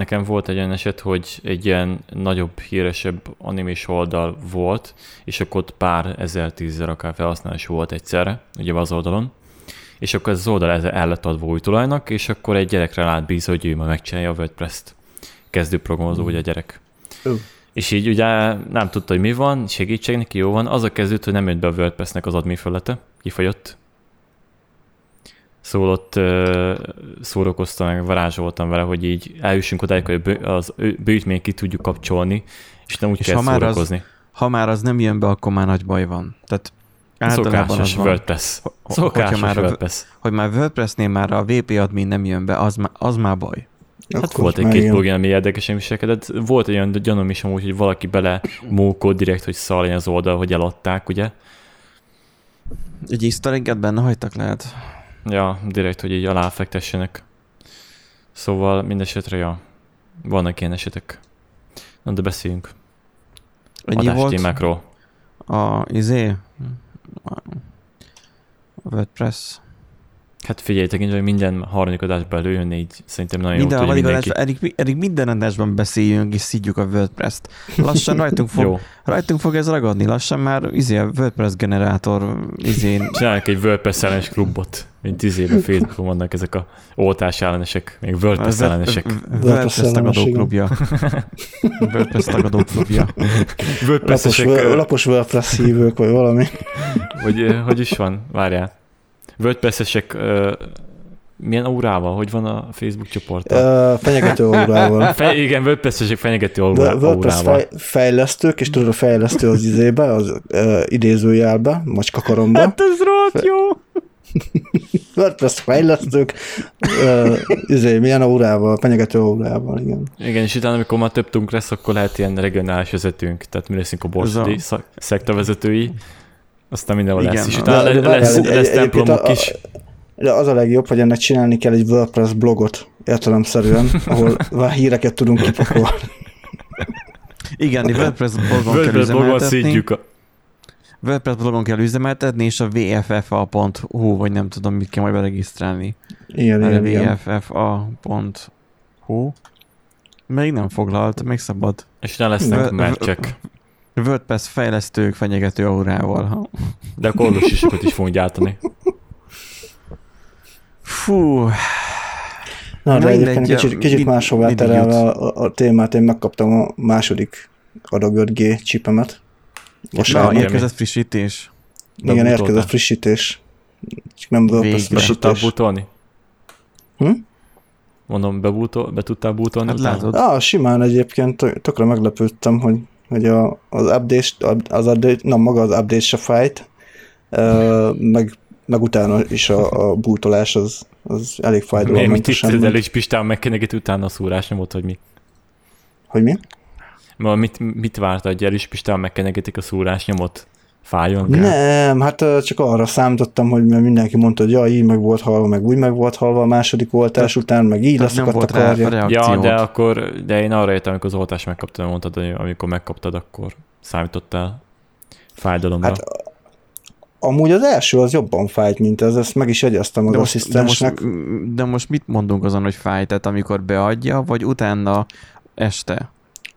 nekem volt egy olyan eset, hogy egy ilyen nagyobb, híresebb animés oldal volt, és akkor ott pár ezer, tízezer akár felhasználás volt egyszerre, ugye az oldalon, és akkor ez az oldal ez el lett adva új tulajnak, és akkor egy gyerekre lát bízva, hogy ő ma megcsinálja a WordPress-t. Kezdő programozó, ugye a gyerek. Ö. És így ugye nem tudta, hogy mi van, segítség neki, jó van. Az a kezdődött, hogy nem jött be a WordPress-nek az admin felülete, kifagyott. Szóval ott uh, szórakoztam, meg varázsoltam vele, hogy így eljussunk odáig, hogy az bőjtményt ki tudjuk kapcsolni, és nem úgy És kell ha már az- szórakozni. Ha már az nem jön be, akkor már nagy baj van. Tehát általában Szokásos az van, WordPress. Szokásos már a- WordPress. hogy már WordPressnél már a VP admin nem jön be, az, má- az már baj. Hát Akkor volt egy már két igen. plugin, ami érdekesen viselkedett. Volt egy olyan gyanúm is amúgy, hogy valaki bele mókod direkt, hogy szalja az oldal, hogy eladták, ugye? Egy easter egget benne hagytak lehet. Ja, direkt, hogy így aláfektessenek. Szóval mindesetre, ja, vannak ilyen esetek. Na, de beszéljünk. Ennyi volt Adástémákról. a izé, a WordPress. Hát figyelj, tekintve, hogy minden harmadik adásba előjönni, így szerintem nagyon Minden jó harmadik mindenki. adásban, eddig, eddig minden adásban beszéljünk és szidjuk a WordPress-t. Lassan rajtunk fog, Jó, rajtunk fog ez ragadni, lassan már izé a WordPress generátor izé, csinálják egy WordPress ellenes klubot, mint izébe Facebookon vannak ezek a oltás ellenesek, még WordPress ellenesek. WordPress tagadó klubja. WordPress tagadó klubja. Lapos, WordPress-esek, ö, lapos WordPress hívők, vagy valami. ö, hogy is van, várjál. WordPress-esek milyen órával, hogy van a Facebook csoport? Ö, Fenyegető órával. Fe, igen, WordPress-esek fenyegető De órá- WordPress órával. fej, fejlesztők, és tudod a fejlesztő az izébe, az uh, idézőjelbe, macskakaromba. Hát ez rohadt jó! WordPress fejlesztők, uh, izé, milyen órával, fenyegető órával, igen. Igen, és utána, amikor már több tunk lesz, akkor lehet ilyen regionális vezetőnk, tehát mi leszünk a borsodi Ez szak- szekta vezetői, aztán mindenhol Igen. lesz, De- utána de várjál, lesz, egy- lesz templomok a- is. De az a legjobb, hogy ennek csinálni kell egy WordPress blogot, értelemszerűen, ahol már híreket tudunk kipakolni. Igen, egy WordPress blogon kell WordPress blogon üzemeltetni. a... WordPress blogon kell üzemeltetni, és a vffa.hu, vagy nem tudom, mit kell majd beregisztrálni. Igen, igen, igen. vffa.hu még nem foglalt, még szabad. És ne lesznek mercsek. WordPress fejlesztők fenyegető aurával. De a kollusisokat is fogunk gyártani. Fú, Na, de egyébként kicsit, kicsit máshová terelve a, a, témát, én megkaptam a második adag 5G csipemet. Most na, érkezett frissítés. igen, Bebutoltál. érkezett frissítés. Csak nem WordPress Végre. Be tudtál frissítés. Hm? Mondom, bebútol, be tudtál bútolni? Hát látod. Ah, simán egyébként tök- tökre meglepődtem, hogy, hogy a, az update, az update, na maga az update se fájt, uh, meg, meg utána is a, a bútolás az, az elég Mi, mit fájdalommentesen. itt ment. elég Pistán megkenegít utána a szúrás nyomot, hogy mi? Hogy mi? Ma mit, mit várta, hogy Elis Pistán megkenegetik a szúrás nyomot? Fájjon? rá? Nem, hát csak arra számítottam, hogy mert mindenki mondta, hogy ja, így meg volt halva, meg úgy meg volt halva a második oltás után, meg így leszakadt a karja. Ja, de akkor, de én arra értem, amikor az oltást megkaptad, mondtad, hogy amikor megkaptad, akkor számítottál fájdalomra. Hát amúgy az első az jobban fájt, mint ez, ezt meg is jegyeztem az de most, de, asszisztensnek. most, de most mit mondunk azon, hogy fáj? Tehát amikor beadja, vagy utána este?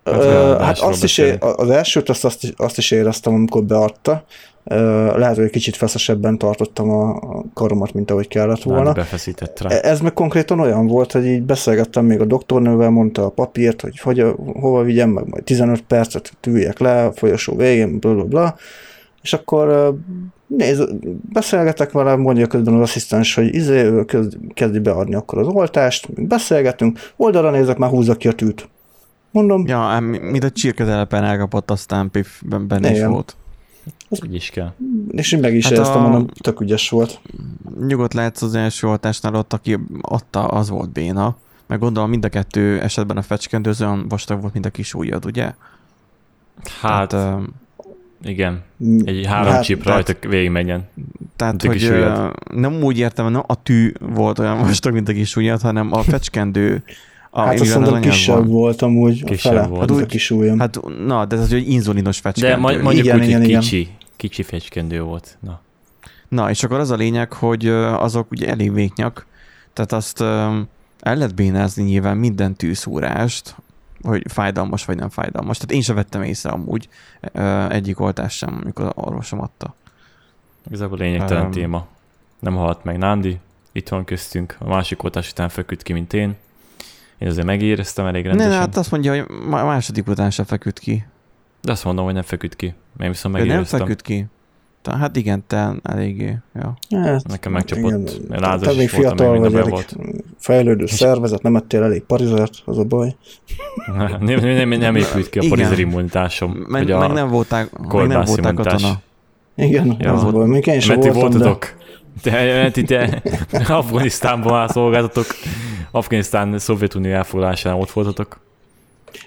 Ö, Hát hát azt is, é- beszélünk. az elsőt azt, azt, is, azt is éreztem, amikor beadta. Ö, Lehet, hogy egy kicsit feszesebben tartottam a karomat, mint ahogy kellett volna. Befeszített rá. E- Ez meg konkrétan olyan volt, hogy így beszélgettem még a doktornővel, mondta a papírt, hogy, hogy hova vigyem, meg majd 15 percet üljek le a folyosó végén, bla bla bla. És akkor néz, beszélgetek vele, mondja közben az asszisztens, hogy izé, kezdi beadni akkor az oltást, beszélgetünk, oldalra nézek, már húzza ki a tűt. Mondom, Ja, ám mint a csirkedelepen elkapott, aztán pif, ben- benne is volt. Így is kell. és én meg is Hát éreztem, a- mondom, tök ügyes volt. Nyugodt lehetsz az első oltásnál, ott, aki adta, az volt béna. Meg gondolom mind a kettő esetben a fecskendőző olyan vastag volt, mint a kis ujjad, ugye? Hát, tehát, igen. Mm, Egy három hát, tehát- rajta végigmenjen. tehát hogy kis ö, ujjad. nem úgy értem, hogy nem a tű volt olyan vastag, mint a kis ujjad, hanem a fecskendő, a, Hát azt mondom, kisebb van. volt amúgy, a Kisebb fele, volt. hát Hát úgy, a kis ujjam. Hát, Hát na, de ez hogy inzulinos De fecskendő. majd, mondjuk Igen, úgy, igen, hogy igen. kicsi. Kicsi fecskendő volt. Na. Na, és akkor az a lényeg, hogy azok ugye elég véknyak, tehát azt el lehet bénázni nyilván minden tűszúrást, hogy fájdalmas vagy nem fájdalmas. Tehát én sem vettem észre amúgy egyik oltás sem, amikor az orvosom adta. Igazából lényegtelen Um, téma. Nem halt meg Nándi, itt van köztünk, a másik oltás után feküdt ki, mint én. Én azért megéreztem elég Ne, rendesen. ne, hát azt mondja, hogy második után se feküdt ki. De azt mondom, hogy nem feküdt ki. Én viszont De nem megéreztem. feküdt ki. Hát igen, te eléggé. Ja. Hát, Nekem megcsapott, igen. mert lázas Te még voltam, fiatal még vagy, elég volt. fejlődő szervezet, nem ettél elég parizert, az a baj. nem, nem, nem, nem épült ki a Igen. parizer immunitásom. Meg, meg nem voltál, meg nem immunitás. katona. Igen, Ja. az a baj. Még én sem Meti voltam, de... voltatok? Te, te Afganisztánban már szolgáltatok. Afganisztán Szovjetunió elfoglalásánál ott voltatok.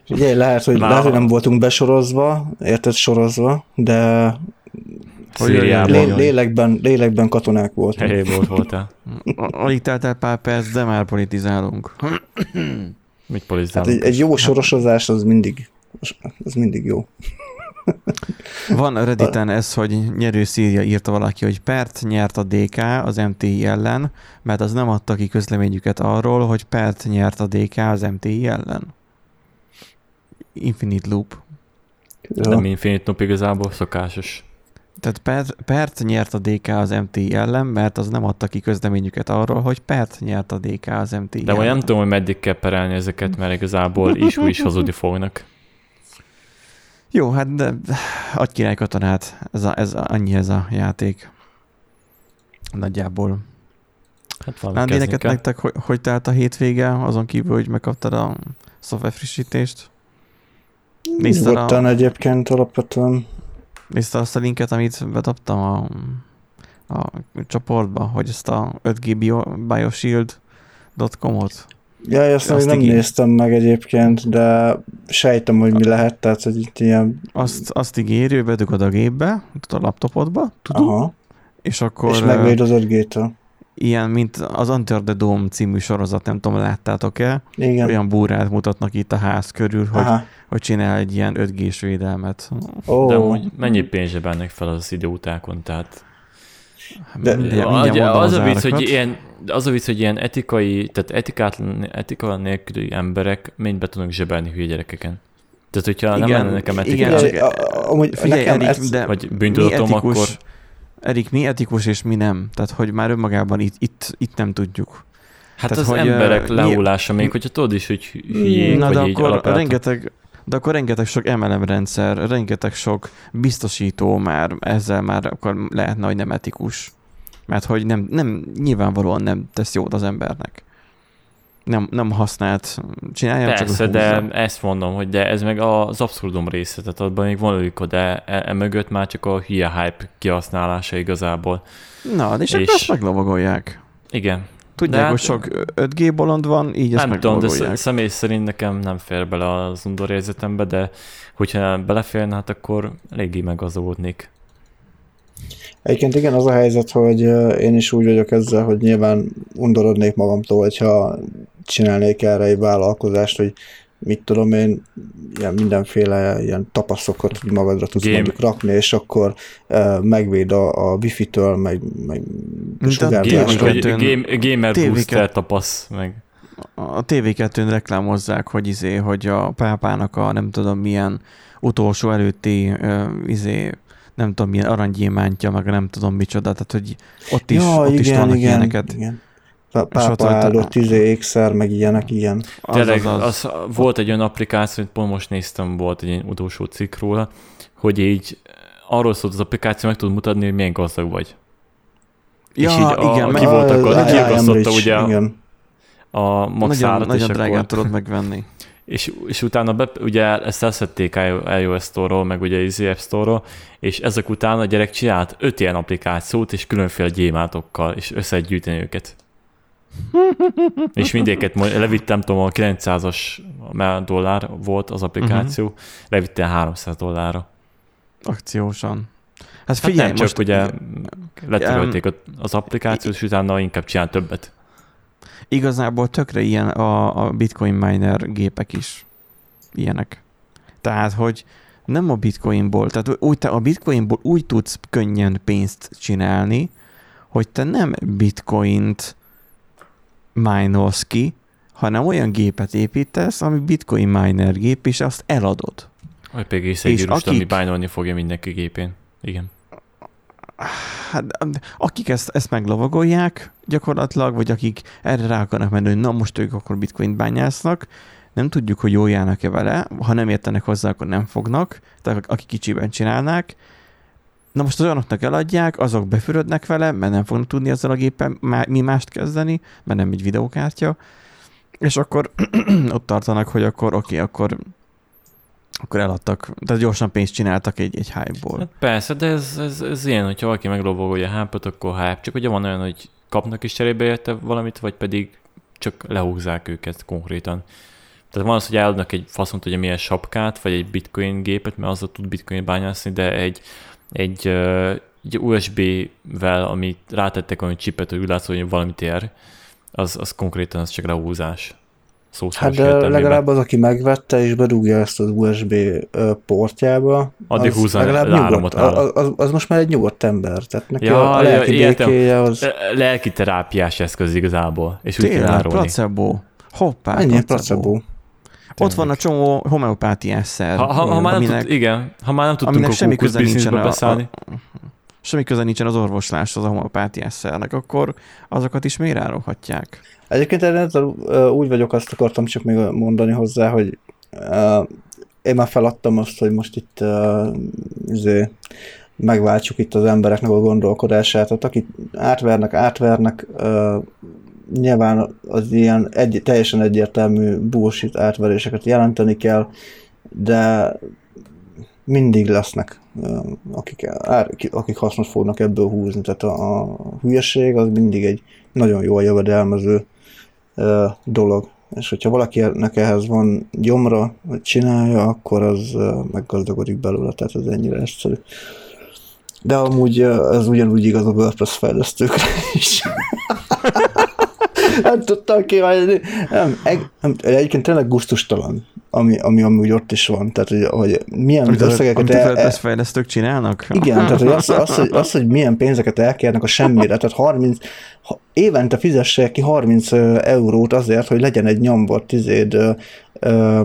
Ugye lehet, hogy, Na. lehet, hogy nem voltunk besorozva, érted, sorozva, de Szíriában. Lé- lélekben, lélekben katonák voltunk. Helyén volt voltál. Alig telt el pár perc, de már politizálunk. Mit Hát politizálunk? egy, egy jó sorosozás az mindig, az mindig jó. Van Redditen ez, hogy nyerő Szíria írta valaki, hogy Pert nyert a DK az MTI ellen, mert az nem adta ki közleményüket arról, hogy Pert nyert a DK az MTI ellen. Infinite Loop. Ja. Nem Infinite Loop igazából szokásos. Tehát Pert, Pert nyert a DK az MTI ellen, mert az nem adta ki közleményüket arról, hogy Pert nyert a DK az MTI De ellen. nem tudom, hogy meddig kell perelni ezeket, mert igazából is úgy is hazudni fognak. Jó, hát de adj király katonát, ez, a, ez a, annyi ez a játék. Nagyjából. Hát valami Nándi, neked, kell. nektek hogy, hogy telt a hétvége, azon kívül, hogy megkaptad a szoftver frissítést? Nézted, a, Nyugodtan egyébként alapvetően. nézted azt a linket, amit bedobtam a, a csoportba, hogy ezt a 5G bio, bioshield.com-ot? Ja, ezt Azt nem igény- néztem meg egyébként, de sejtem, hogy mi lehet, tehát hogy itt ilyen, Azt, azt ígéri, hogy bedugod a gépbe, tudod, a laptopodba, tudom, aha, és akkor és ö, megvéd az 5G-től. ilyen, mint az Under the Dome című sorozat, nem tudom, láttátok-e? Igen. Olyan búrát mutatnak itt a ház körül, hogy, Aha. hogy csinál egy ilyen 5G-s védelmet. Ó, De amúgy mennyi pénzse bennek fel az időutákon, tehát De- Mindjárt- mindjárt mondom az, a vicc, hogy ilyen, az a vicc, hogy ilyen etikai, tehát etikátlan, etika nélküli emberek mind be tudnak zsebelni hülye gyerekeken. Tehát, hogyha igen, nem Igen, lenne nekem igen, Figyelj, csak- a- a- amúgy Figyelj, nekem Erik, ez, de vagy mi bűntudatom, akkor Erik, mi etikus és mi nem? Tehát, hogy már önmagában itt, itt, itt nem tudjuk. hát tehát, az hogy, emberek ö, lehullása, még hogyha tudod is, hogy hülyék, Na, de vagy így akkor alapvetően. rengeteg, de akkor rengeteg sok MLM rendszer, rengeteg sok biztosító már ezzel már akkor lehetne, hogy nem etikus. Mert hogy nem, nem nyilvánvalóan nem tesz jót az embernek. Nem, nem használt, csinálja csak Persze, hogy de húzza. ezt mondom, hogy de ez meg az abszurdum része, tehát abban még van logika, de e, e mögött már csak a hülye hype kihasználása igazából. Na, de és, és- ezt meglovagolják. Igen. Tudják, De hogy hát- sok 5G bolond van, így ezt nem tudom, de személy szerint nekem nem fér bele az undorérzetembe, de hogyha beleférne, hát akkor eléggé meggazolódnék. Egyébként igen, az a helyzet, hogy én is úgy vagyok ezzel, hogy nyilván undorodnék magamtól, hogyha csinálnék erre egy vállalkozást, hogy mit tudom én, ilyen mindenféle ilyen tapaszokat magadra tudsz Game. mondjuk rakni, és akkor uh, megvéd a, a wifi-től, meg, meg sugárzástól. Game- gamer booster tapasz meg. A TV2-n reklámozzák, hogy izé, hogy a pápának a nem tudom milyen utolsó előtti ö, izé, nem tudom milyen aranygyémántja, meg nem tudom micsoda, tehát hogy ott is, ja, ott is igen, vannak igen, ilyeneket. igen. Pápa áldott izé, ékszer, meg ilyenek, ilyen. Az, Tényleg, az, az, az. az, volt egy olyan applikáció, hogy pont most néztem, volt egy utolsó cikk róla, hogy így arról szólt az applikáció, meg tud mutatni, hogy milyen gazdag vagy. Ja, és így a- igen, ki volt akkor, hogy I- I am kiakasztotta rich, ugye a- Igen. A nagyon, maxárat, nagyon és drágán akkor, tudod megvenni. és, és utána be, ugye ezt elszették iOS Store-ról, meg ugye Easy App Store-ról, és ezek után a gyerek csinált öt ilyen applikációt, és különféle gyémátokkal, és össze gyűjteni őket. és mindéket levittem, tudom, a 900-as dollár volt az applikáció, uh-huh. levittem 300 dollárra. Akciósan. Hát Hát figyelj, Figyelj, nem most csak ugye letörölték az applikációt, és utána inkább csinál többet. igazából tökre ilyen a, a bitcoin miner gépek is ilyenek. Tehát, hogy nem a bitcoinból, tehát úgy te a bitcoinból úgy tudsz könnyen pénzt csinálni, hogy te nem bitcoint minolsz ki, hanem olyan gépet építesz, ami bitcoin miner gép, és azt eladod. Egy És vírust, ami akik- bájnolni fogja mindenki gépén. Igen. Hát, akik ezt, ezt meglovagolják gyakorlatilag, vagy akik erre rá akarnak menni, hogy na most ők akkor bitcoin bányásznak, nem tudjuk, hogy jól járnak-e vele, ha nem értenek hozzá, akkor nem fognak, tehát akik kicsiben csinálnák. Na most az olyanoknak eladják, azok befürödnek vele, mert nem fognak tudni ezzel a géppel mi mást kezdeni, mert nem egy videókártya, és akkor ott tartanak, hogy akkor oké, okay, akkor akkor eladtak, tehát gyorsan pénzt csináltak egy, egy hype-ból. Hát persze, de ez, ez, ez ilyen, hogyha valaki meglovagolja a hype akkor hype. Csak ugye van olyan, hogy kapnak is cserébe érte valamit, vagy pedig csak lehúzzák őket konkrétan. Tehát van az, hogy eladnak egy faszont, hogy milyen sapkát, vagy egy bitcoin gépet, mert azzal tud bitcoin bányászni, de egy, egy, egy USB-vel, amit rátettek olyan csipet, hogy úgy látszik, hogy valamit ér, az, az konkrétan az csak lehúzás. Szó Hát de legalább az, aki megvette és bedugja ezt az USB portjába, Addig az húzza legalább nyugodt, az, az, az, most már egy nyugodt ember, tehát neki Ja, a, a ja, lelki békéje az... Lelki terápiás eszköz igazából, és úgy kell Tényleg, árulni. placebo. Hoppá, Ennyi placebo. Ott van a csomó homeopátiás szer. Ha, ha, ha már nem aminek- tud, igen, ha már nem tudtunk a semmi köze nincsen a, beszállni. a, semmi köze nincsen az orvosláshoz a homeopátiás szernek, akkor azokat is miért árulhatják? Egyébként én úgy vagyok, azt akartam csak még mondani hozzá, hogy uh, én már feladtam azt, hogy most itt uh, izé, megváltsuk itt az embereknek a gondolkodását. Tehát akit átvernek, átvernek, uh, nyilván az ilyen egy, teljesen egyértelmű bullshit átveréseket jelenteni kell, de mindig lesznek, akik, akik hasznot fognak ebből húzni. Tehát a, a hülyeség az mindig egy nagyon jól jövedelmező dolog. És hogyha valakinek ehhez van gyomra, vagy csinálja, akkor az meggazdagodik belőle, tehát ez ennyire egyszerű. De amúgy ez ugyanúgy igaz a WordPress fejlesztőkre is. nem tudtam kihagyni. Nem, egy, nem, egyébként tényleg gusztustalan, ami, ami amúgy ott is van. Tehát, hogy, hogy milyen Amit, összegeket amit el, fejlesztők csinálnak? igen, tehát hogy az, az, hogy, az, hogy milyen pénzeket elkérnek a semmire, tehát 30, ha évente fizesse ki 30 ö, eurót azért, hogy legyen egy nyomvott izéd, ö, ö,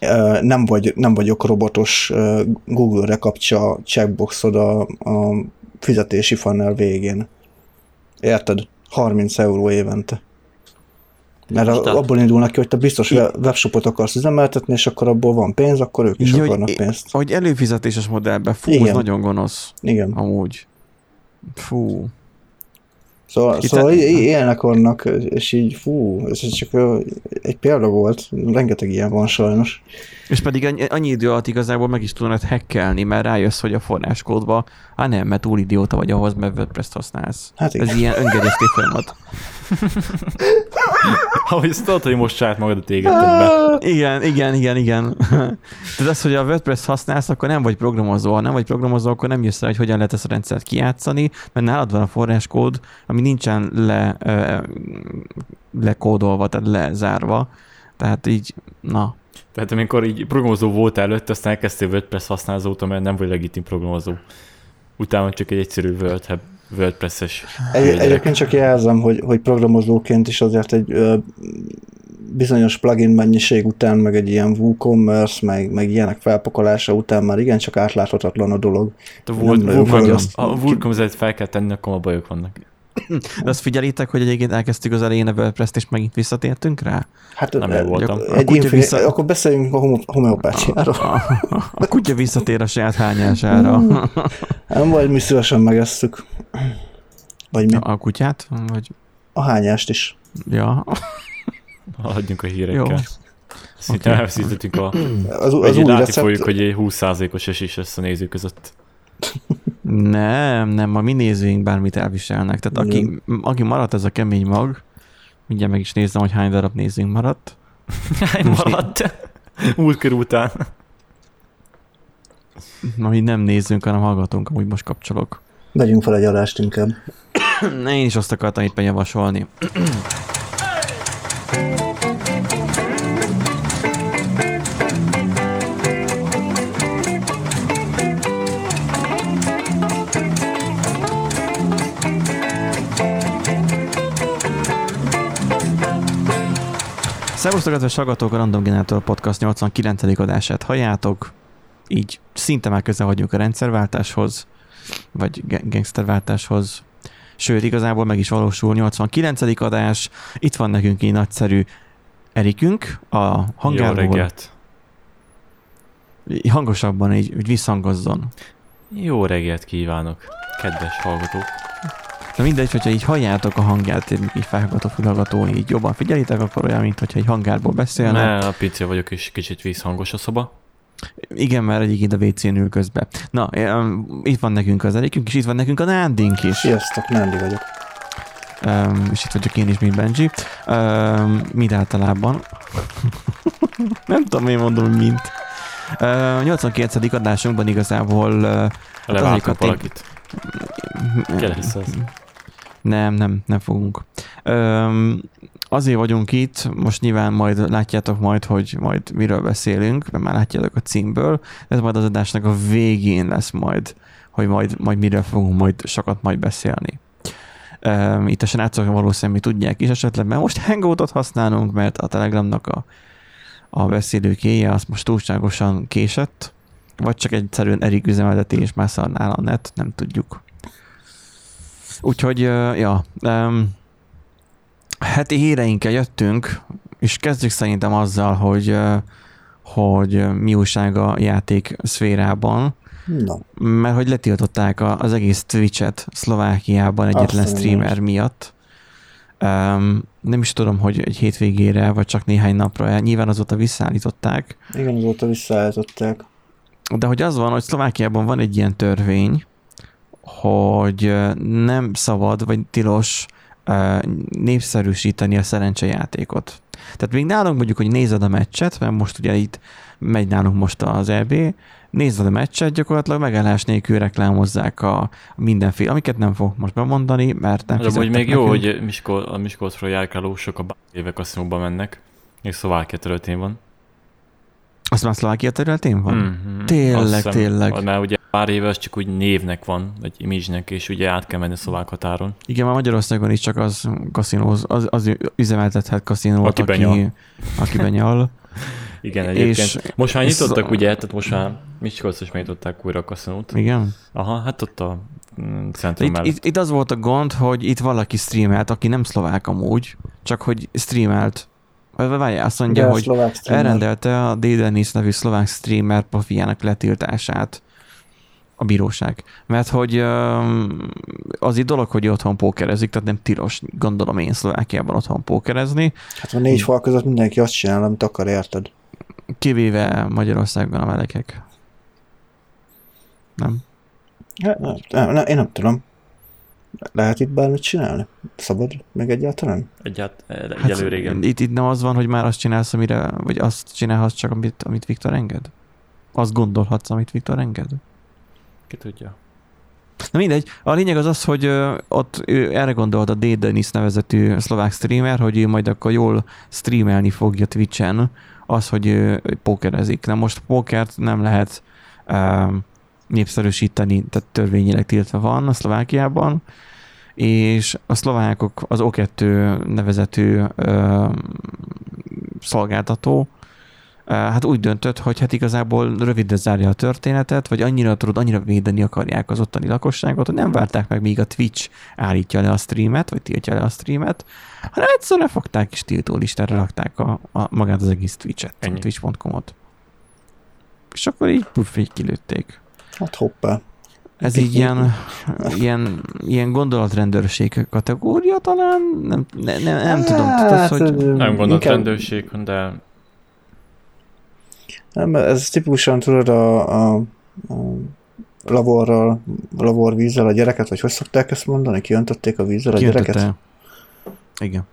ö, nem, vagy, nem vagyok robotos Google-re kapcsa checkboxod a, a fizetési funnel végén. Érted? 30 euró évente. Mert a, abból indulnak ki, hogy te biztos we- webshopot akarsz üzemeltetni, és akkor abból van pénz, akkor ők is hogy- akarnak pénzt. Hogy előfizetéses modellben, fú, ez Igen. nagyon gonosz, Igen. amúgy. Fú. Szóval, Itt szóval í- ilyenek vannak, és így fú, ez csak egy példa volt, rengeteg ilyen van sajnos. És pedig annyi, annyi idő alatt igazából meg is tudnád hackelni, mert rájössz, hogy a forráskódba, á nem, mert túl idióta vagy ahhoz, mert WordPress-t használsz. Hát igen. Ez ilyen öngerjesztő folyamat. Ahogy ezt tudod, hogy most saját magadat égetted be. Igen, igen, igen, igen. Tehát az, hogy a WordPress használsz, akkor nem vagy programozó. Ha nem vagy programozó, akkor nem jössz rá, hogy hogyan lehet ezt a rendszert kijátszani, mert nálad van a forráskód, ami nincsen le, lekódolva, tehát lezárva. Tehát így, na. Tehát amikor így programozó volt előtt, aztán elkezdtél WordPress használni azóta, mert nem vagy legitim programozó. Utána csak egy egyszerű Word, WordPress-es Egy, egyébként csak jelzem, hogy, hogy programozóként is azért egy ö, bizonyos plugin mennyiség után, meg egy ilyen WooCommerce, meg, meg ilyenek felpakolása után már igencsak átláthatatlan a dolog. A volt, nagyon volt, fogja- a WooCommerce fel kell tenni, akkor a bajok vannak. De azt figyelitek, hogy egyébként elkezdtük az elején a WordPress-t, és megint visszatértünk rá? Hát Nem én voltam. A Egy kutya infin- vissza- Akkor beszéljünk a homeopátiáról. A, a kutya visszatér a saját hányására. Nem vagy mi szívesen megesszük. Vagy mi? A kutyát? Vagy, A hányást is. ja. Haladjunk a Jó. hírekkel. Szinte Oké. elveszítettük a... Az, az új látni recept, fogjuk, hogy egy 20%-os esés lesz a nézők között. Nem, nem, a mi nézőink bármit elviselnek. Tehát aki, aki maradt ez a kemény mag, mindjárt meg is nézem, hogy hány darab nézőink maradt. Hány maradt? Múltkor után. Na, mi nem nézzünk, hanem hallgatunk, amúgy most kapcsolok. Vegyünk fel egy adást inkább. Én is azt akartam éppen javasolni. Szervusztok, kedves hallgatók, a Random Generator Podcast 89. adását halljátok. Így szinte már közel vagyunk a rendszerváltáshoz, vagy gangsterváltáshoz. Sőt, igazából meg is valósul 89. adás. Itt van nekünk egy nagyszerű Erikünk, a Jó hangárból. reggelt. Hangosabban így, így visszhangozzon. Jó reggelt kívánok, kedves hallgatók. Na mindegy, hogyha így halljátok a hangját, így így felhallgató fülhallgatón, így jobban figyelitek, akkor olyan, mint hogyha egy hangárból beszélne. Mert a pici vagyok, és kicsit vízhangos a szoba. Igen, mert egyik a WC-n ül közben. Na, em, itt van nekünk az Erikünk, és itt van nekünk a Nándink is. Sziasztok, Nándi vagyok. Um, és itt vagyok én is, mint Benji. Um, mind általában. Nem tudom, én mondom, mint. Uh, 89. adásunkban igazából uh, Leváltunk valakit. Ki lesz az? Nem, nem, nem fogunk. Öm, azért vagyunk itt, most nyilván majd látjátok majd, hogy majd miről beszélünk, mert már látjátok a címből, ez majd az adásnak a végén lesz majd, hogy majd, majd miről fogunk majd sokat majd beszélni. Öm, itt a srácok valószínűleg tudják is esetleg, mert most Hangoutot használunk, mert a Telegramnak a, a beszélőkéje az most túlságosan késett, vagy csak egyszerűen Erik üzemeltetés, már szarnál a net, nem tudjuk. Úgyhogy, ja, heti híreinkkel jöttünk, és kezdjük szerintem azzal, hogy, hogy mi újság a játék szférában, Na, mert hogy letiltották az egész Twitch-et Szlovákiában egyetlen Azt streamer miatt. Um, nem is tudom, hogy egy hétvégére, vagy csak néhány napra, nyilván azóta visszaállították, igen, azóta visszaállították. de hogy az van, hogy Szlovákiában van egy ilyen törvény, hogy nem szabad, vagy tilos népszerűsíteni a szerencsejátékot. Tehát még nálunk mondjuk, hogy nézed a meccset, mert most ugye itt megy nálunk most az EB, nézed a meccset, gyakorlatilag megállás nélkül reklámozzák a mindenféle, amiket nem fogok most bemondani, mert nem De hogy még jó, nekünk. hogy Miskol, a Miskolcról járkálósok a évek kaszinóba mennek, és Szlovákia területén van. Azt már Szlovákia területén van? Mhm. Tényleg, hiszem, tényleg. Mert ugye pár éve az csak úgy névnek van, egy image és ugye át kell menni a szlovák határon. Igen, már Magyarországon is csak az kaszinóz, az, az üzemeltethet kaszinót, Aki aki, benyal. aki benyal. Igen, egyébként. És- most már nyitottak ugye, tehát most már Miskolcon is megnyitották újra a kaszinót. Igen. Aha, hát ott a mm, centrum Itt, mellett. itt, itt, az volt a gond, hogy itt valaki streamelt, aki nem szlovák amúgy, csak hogy streamelt. Vagy Várjál, azt mondja, De hogy elrendelte a Dédenis nevű szlovák streamer profiának letiltását a bíróság. Mert hogy az egy dolog, hogy otthon pókerezik, tehát nem tilos, gondolom én Szlovákiában otthon pókerezni, Hát a négy fal között mindenki azt csinál, amit akar, érted? kivéve Magyarországon a melegek. Nem? Hát, nem, nem, nem, én nem tudom. Lehet itt bármit csinálni? Szabad meg egyáltalán? Egyált, egyelőre igen. Hát Itt, itt nem az van, hogy már azt csinálsz, amire, vagy azt csinálhatsz csak, amit, amit Viktor enged? Azt gondolhatsz, amit Viktor enged? Ki tudja. Na mindegy, a lényeg az az, hogy ott erre gondolt a D. Denis nevezetű szlovák streamer, hogy ő majd akkor jól streamelni fogja Twitch-en az, hogy pókerezik. Na most pókert nem lehet ö, népszerűsíteni, tehát törvényileg tiltva van a Szlovákiában, és a szlovákok az O2 nevezetű ö, szolgáltató, hát úgy döntött, hogy hát igazából rövidre zárja a történetet, vagy annyira tudod, annyira védeni akarják az ottani lakosságot, hogy nem várták meg, míg a Twitch állítja le a streamet, vagy tiltja le a streamet, hanem egyszerűen fogták és tiltó listára rakták a, a, magát az egész Twitch-et, a Ennyi. twitch.com-ot. És akkor így puff, így kilőtték. Hát hoppá. Ez így ilyen, ilyen, ilyen gondolatrendőrség kategória talán? Nem, ne, nem, nem tudom. Tehát az, hogy, Nem gondolt inkább- rendőrség, de Nem, ez típusan tudod a, a, a laborral, laborvízzel a gyereket, vagy hogy szokták ezt mondani? Kiöntötték a vízzel a gyereket? kiöntötte. Igen.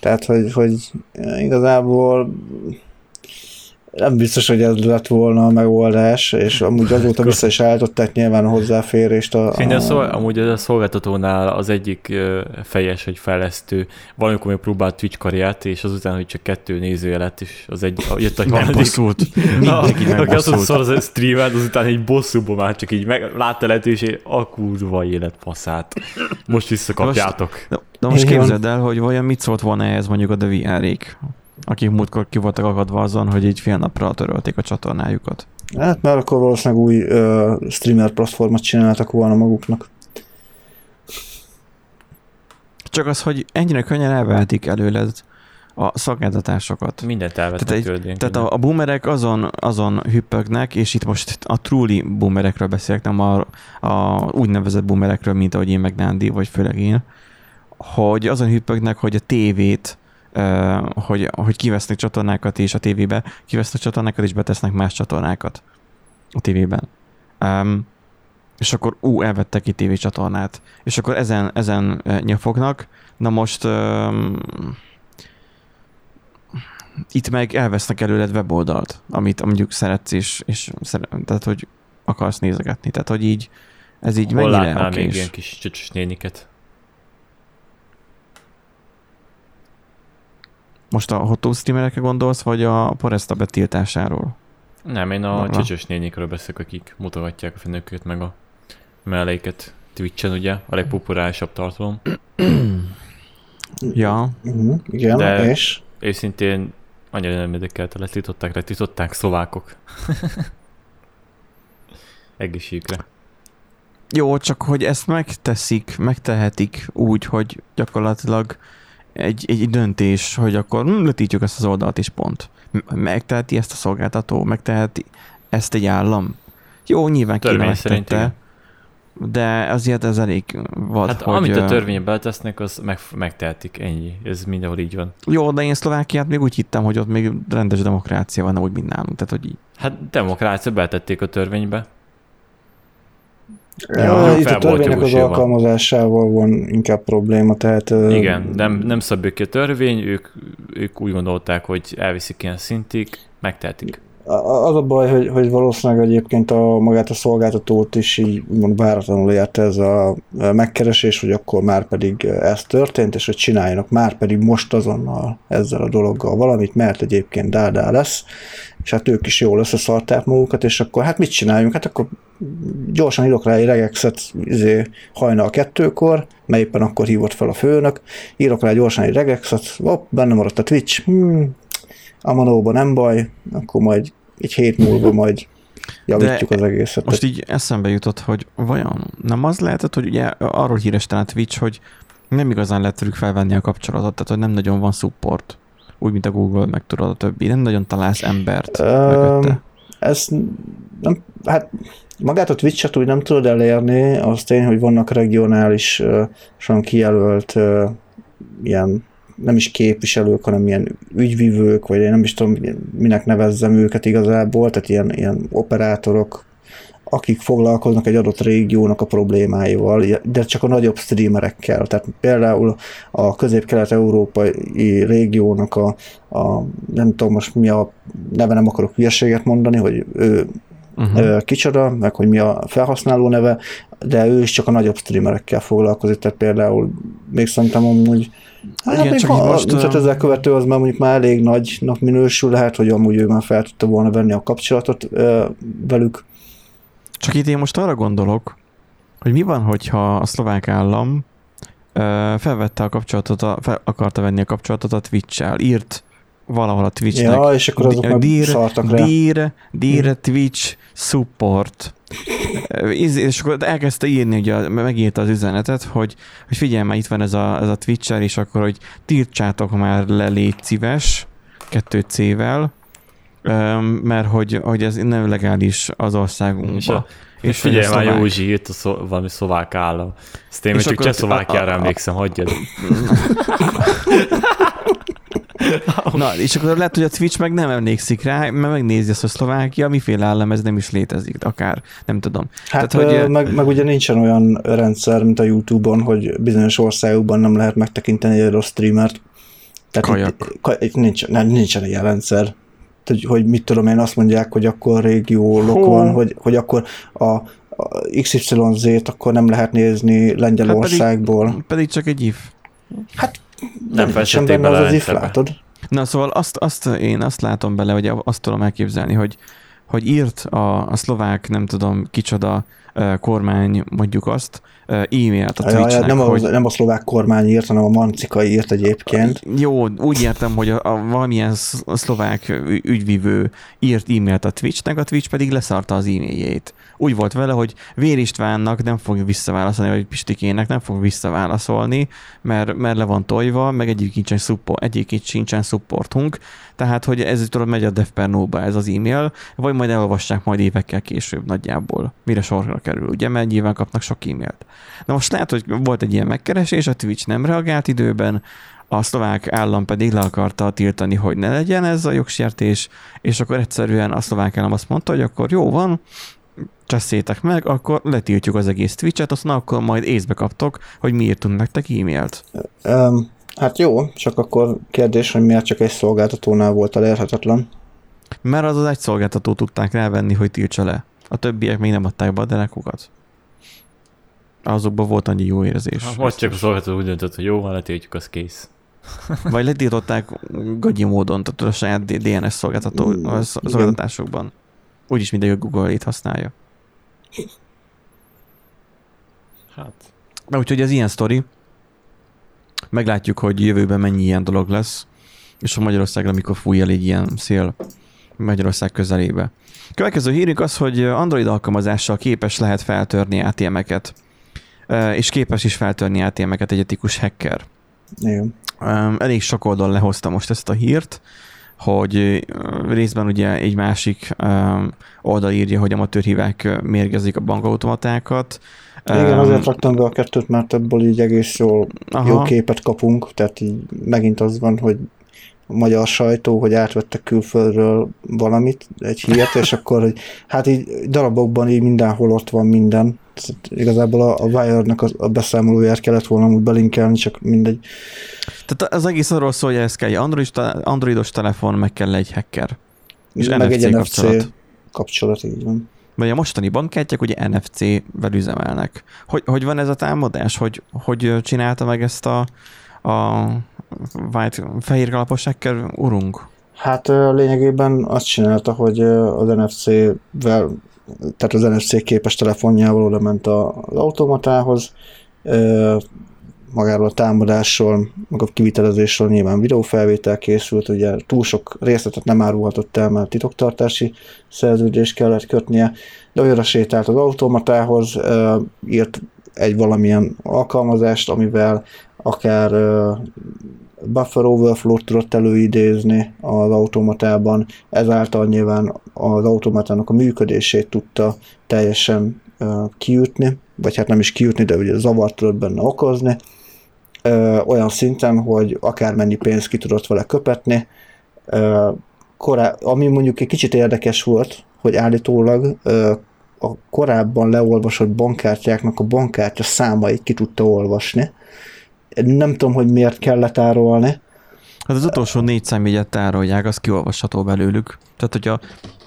Tehát, hogy, hogy igazából nem biztos, hogy ez lett volna a megoldás, és amúgy azóta vissza is állították nyilván a hozzáférést a... Én a a szol, amúgy a szolgáltatónál az egyik fejes, hogy fejlesztő, valamikor még próbált Twitch karriert, és azután, hogy csak kettő nézője lett, és az egy, jött Nem harmadik. bosszult. Mindenki Aki azt szor az streamet, azután egy bosszúban már csak így meg, látta lehetőség, a kurva élet faszát. Most visszakapjátok. De, de most Igen. képzeld el, hogy vajon mit szólt volna ez mondjuk a The VR-ék. Akik múltkor ki voltak akadva azon, hogy egy fél napra törölték a csatornájukat. Hát mert akkor valószínűleg új uh, streamer platformot csináltak volna maguknak. Csak az, hogy ennyire könnyen elvehetik előled a szolgáltatásokat. Mindent elvettek Tehát egy-. Tehát a, a boomerek azon, azon hüppögnek, és itt most a truly boomerekről beszélek, nem a, a úgynevezett boomerekről, mint ahogy én meg Nándi, vagy főleg én, hogy azon hüppögnek, hogy a tévét, hogy, hogy kivesznek csatornákat, és a tévébe kivesznek csatornákat, és betesznek más csatornákat a tévében. Um, és akkor ú, elvettek ki tévécsatornát. És akkor ezen, ezen nyafognak. Na most um, itt meg elvesznek előled weboldalt, amit mondjuk szeretsz, és, és szeret, tehát, hogy akarsz nézegetni. Tehát, hogy így, ez így Hol mennyire látnál még ilyen kis csöcsös néniket? Most a hotó streamerekre gondolsz, vagy a Poresta betiltásáról? Nem, én a csöcsös nénikről beszélek, akik mutogatják a fenőköt, meg a melléket Twitch-en, ugye, a legpopulárisabb tartalom. Ja, Uh-huh, igen, De- és? Őszintén annyira nem érdekelte, letították, letították szlovákok. Egészségükre. Jó, csak hogy ezt megteszik, megtehetik úgy, hogy gyakorlatilag egy, egy döntés, hogy akkor hm, ezt az oldalt, és pont. Megteheti ezt a szolgáltató, megteheti ezt egy állam. Jó, nyilván Kína megtette, de azért ez elég vad, Hát hogy... amit a törvénybe beletesznek, az meg, megtehetik, ennyi. Ez mindenhol így van. Jó, de én Szlovákiát még úgy hittem, hogy ott még rendes demokrácia van, úgy, mint nálunk. Tehát, hogy így. Hát demokrácia betették a törvénybe. Ja, itt a törvénynek az alkalmazásával van inkább probléma, tehát... Igen, nem, nem szabjuk ki a törvény, ők, ők úgy gondolták, hogy elviszik ilyen szintig, megtehetik. Az a baj, hogy, hogy valószínűleg egyébként a, magát a szolgáltatót is így úgymond váratlanul érte ez a megkeresés, hogy akkor már pedig ez történt, és hogy csináljanak már pedig most azonnal ezzel a dologgal valamit, mert egyébként dádá lesz, és hát ők is jól összeszarták magukat, és akkor hát mit csináljunk? Hát akkor gyorsan írok rá egy regexet izé, hajnal kettőkor, mert éppen akkor hívott fel a főnök, írok rá gyorsan egy regexet, hopp, benne maradt a Twitch, hmm, a manóban nem baj, akkor majd egy hét múlva majd javítjuk De az egészet. Most így eszembe jutott, hogy vajon nem az lehetett, hogy ugye arról híres talán Twitch, hogy nem igazán lehet velük felvenni a kapcsolatot, tehát hogy nem nagyon van support. Úgy, mint a Google, meg tudod a többi. Nem nagyon találsz embert Öm, mögötte. Ez nem, hát magát a Twitch-et úgy nem tudod elérni, az tény, hogy vannak regionálisan kijelölt ö, ilyen nem is képviselők, hanem ilyen ügyvivők, vagy én nem is tudom, minek nevezzem őket igazából, tehát ilyen, ilyen operátorok, akik foglalkoznak egy adott régiónak a problémáival, de csak a nagyobb streamerekkel. Tehát például a közép-kelet-európai régiónak a, a, nem tudom most mi a neve, nem akarok hülyeséget mondani, hogy ő Uh-huh. kicsoda, meg hogy mi a felhasználó neve, de ő is csak a nagyobb streamerekkel foglalkozik, tehát például még szerintem amúgy Hát Igen, még csak ha, most, tehát ezzel követő az már mondjuk már elég nagynak minősül, lehet, hogy amúgy ő már fel tudta volna venni a kapcsolatot ö, velük. Csak itt én most arra gondolok, hogy mi van, hogyha a szlovák állam ö, felvette a kapcsolatot, a, fel akarta venni a kapcsolatot a Twitch-el, írt valahol a Twitch-nek, Ja, és akkor azok meg Dear, szartak rá. dear, dear Twitch support. És és akkor elkezdte írni, ugye megírta az üzenetet, hogy, hogy figyelj már, itt van ez a, ez a Twitch-el, és akkor, hogy tiltsátok már le, légy szíves, kettő C-vel, mert hogy, hogy ez nem legális az És, országunkban. a, és figyelj már, szlovák- Józsi írt a szó, valami szlovák állam. Ezt én És csak Csehszlovákiára emlékszem, hagyjad. Na, és akkor lehet, hogy a Twitch meg nem emlékszik rá, mert megnézi azt, hogy Szlovákia, miféle állam, ez nem is létezik, akár, nem tudom. Hát Tehát, hogy, meg, meg ugye nincsen olyan rendszer, mint a Youtube-on, hogy bizonyos országokban nem lehet megtekinteni egy adott streamert. Tehát Kajak. Itt, itt nincs, nem, nincsen ilyen rendszer. Tehát, hogy mit tudom én, azt mondják, hogy akkor régiólok van, hogy, hogy akkor a, XYZ-t akkor nem lehet nézni Lengyelországból. pedig csak egy if. Nem festették benne bele az az if, rendszerbe. látod? Na szóval azt, azt én azt látom bele, hogy azt tudom elképzelni, hogy, hogy írt a, a szlovák, nem tudom kicsoda kormány, mondjuk azt, ö, e-mailt a Ja, ja, Twitchnek, nem, a, hogy nem a szlovák kormány írt, hanem a mancika írt egyébként. jó, úgy értem, hogy a, a valamilyen sz- szlovák ü- ügyvívő írt e-mailt a Twitchnek, a Twitch pedig leszarta az e-mailjét. Úgy volt vele, hogy Vér Istvánnak nem fog visszaválaszolni, vagy Pistikének nem fog visszaválaszolni, mert, mert le van tojva, meg egyik sincsen, support, egyik sincsen supportunk, tehát hogy ez tudod megy a Defpernóba ez az e-mail, vagy majd elolvassák majd évekkel később nagyjából, mire sorra kerül, ugye, mert nyilván kapnak sok e-mailt. Na most lehet, hogy volt egy ilyen megkeresés, a Twitch nem reagált időben, a szlovák állam pedig le akarta tiltani, hogy ne legyen ez a jogsértés, és akkor egyszerűen a szlovák állam azt mondta, hogy akkor jó van, cseszétek meg, akkor letiltjuk az egész Twitch-et, aztán akkor majd észbe kaptok, hogy miért tudnak nektek e-mailt. Um, hát jó, csak akkor kérdés, hogy miért csak egy szolgáltatónál volt elérhetetlen. Mert az az egy szolgáltató tudták rávenni, hogy tiltsa le. A többiek még nem adták be a derekukat. Azokban volt annyi jó érzés. Ha most csak a szolgáltató úgy döntött, hogy jó, van, letiltjuk, az kész. Vagy letiltották gagyi módon, tehát a saját DNS szolgáltató Mm, szolgáltatásokban. Úgyis mindegy a Google itt használja. Hát, Na úgyhogy ez ilyen sztori. Meglátjuk, hogy jövőben mennyi ilyen dolog lesz, és a Magyarországra mikor fúj el egy ilyen szél Magyarország közelébe. Következő hírünk az, hogy Android alkalmazással képes lehet feltörni ATM-eket, és képes is feltörni ATM-eket egy etikus hacker. Igen. Elég sok oldal lehozta most ezt a hírt, hogy részben ugye egy másik oldal írja, hogy amatőrhívák mérgezik a bankautomatákat. Igen, azért raktam be a kettőt, mert ebből így egész jól jó képet kapunk, tehát így megint az van, hogy a magyar sajtó, hogy átvettek külföldről valamit, egy hírt, és akkor, hogy hát így darabokban így mindenhol ott van minden. Igazából a, a Wire-nek a, a beszámolóját kellett volna úgy belinkelni, csak mindegy. Tehát az egész arról szól, hogy ez kell egy androidos, androidos telefon, meg kell egy hacker. És meg NFC egy NFC kapcsolat. kapcsolat, így van. Vagy a mostani bankkártyák ugye NFC-vel üzemelnek. Hogy, hogy van ez a támadás? Hogy, hogy csinálta meg ezt a, a white, fehér kalapos hacker urunk? Hát lényegében azt csinálta, hogy az NFC-vel, tehát az NFC képes telefonjával oda ment az automatához, magáról a támadásról, meg a kivitelezésről nyilván videófelvétel készült, ugye túl sok részletet nem árulhatott el, mert titoktartási szerződést kellett kötnie, de olyanra sétált az automatához, írt egy valamilyen alkalmazást, amivel akár buffer overflow-t tudott előidézni az automatában, ezáltal nyilván az automatának a működését tudta teljesen ö, kiütni, vagy hát nem is kiütni, de ugye zavart tudott benne okozni, ö, olyan szinten, hogy akármennyi pénzt ki tudott vele köpetni. Ö, korá, ami mondjuk egy kicsit érdekes volt, hogy állítólag ö, a korábban leolvasott bankkártyáknak a bankkártya számait ki tudta olvasni. Nem tudom, hogy miért kellett tárolni. Hát az utolsó négy számjegyet tárolják, az kiolvasható belőlük. Tehát, hogyha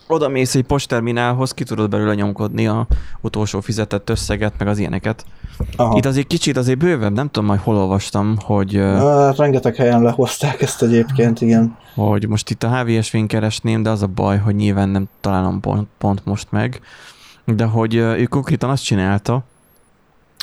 oda mész egy postterminálhoz, ki tudod belőle nyomkodni a utolsó fizetett összeget, meg az ilyeneket. Aha. Itt azért kicsit azért bővebb, nem tudom, majd hol olvastam, hogy, Hát, rengeteg helyen lehozták ezt egyébként, igen. hogy most itt a HVSV-n keresném, de az a baj, hogy nyilván nem találom pont, pont most meg, de hogy ő konkrétan azt csinálta,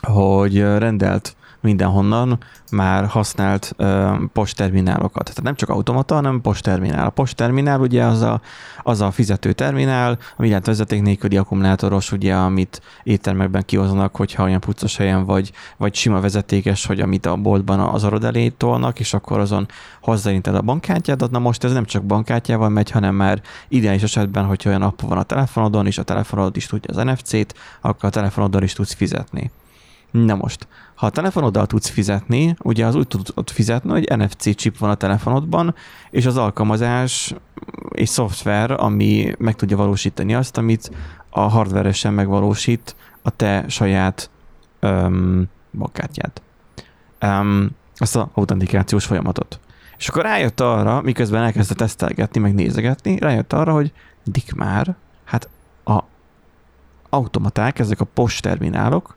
hogy rendelt mindenhonnan már használt ö, postterminálokat. Tehát nem csak automata, hanem postterminál. A postterminál ugye az a, az a fizető terminál, ami lehet vezeték nélküli akkumulátoros, ugye, amit éttermekben kihoznak, hogyha olyan puccos helyen vagy, vagy sima vezetékes, hogy amit a boltban az arod elé tolnak, és akkor azon hozzáinted a bankkártyádat. Na most ez nem csak bankkártyával megy, hanem már ideális esetben, hogyha olyan app van a telefonodon, és a telefonod is tudja az NFC-t, akkor a telefonoddal is tudsz fizetni. Na most, ha a telefonoddal tudsz fizetni, ugye az úgy tudod fizetni, hogy NFC chip van a telefonodban, és az alkalmazás és szoftver, ami meg tudja valósítani azt, amit a hardveresen megvalósít a te saját um, bankkártyád. Um, azt az autentikációs folyamatot. És akkor rájött arra, miközben elkezdte tesztelgetni, meg nézegetni, rájött arra, hogy dik már, hát a automaták, ezek a postterminálok,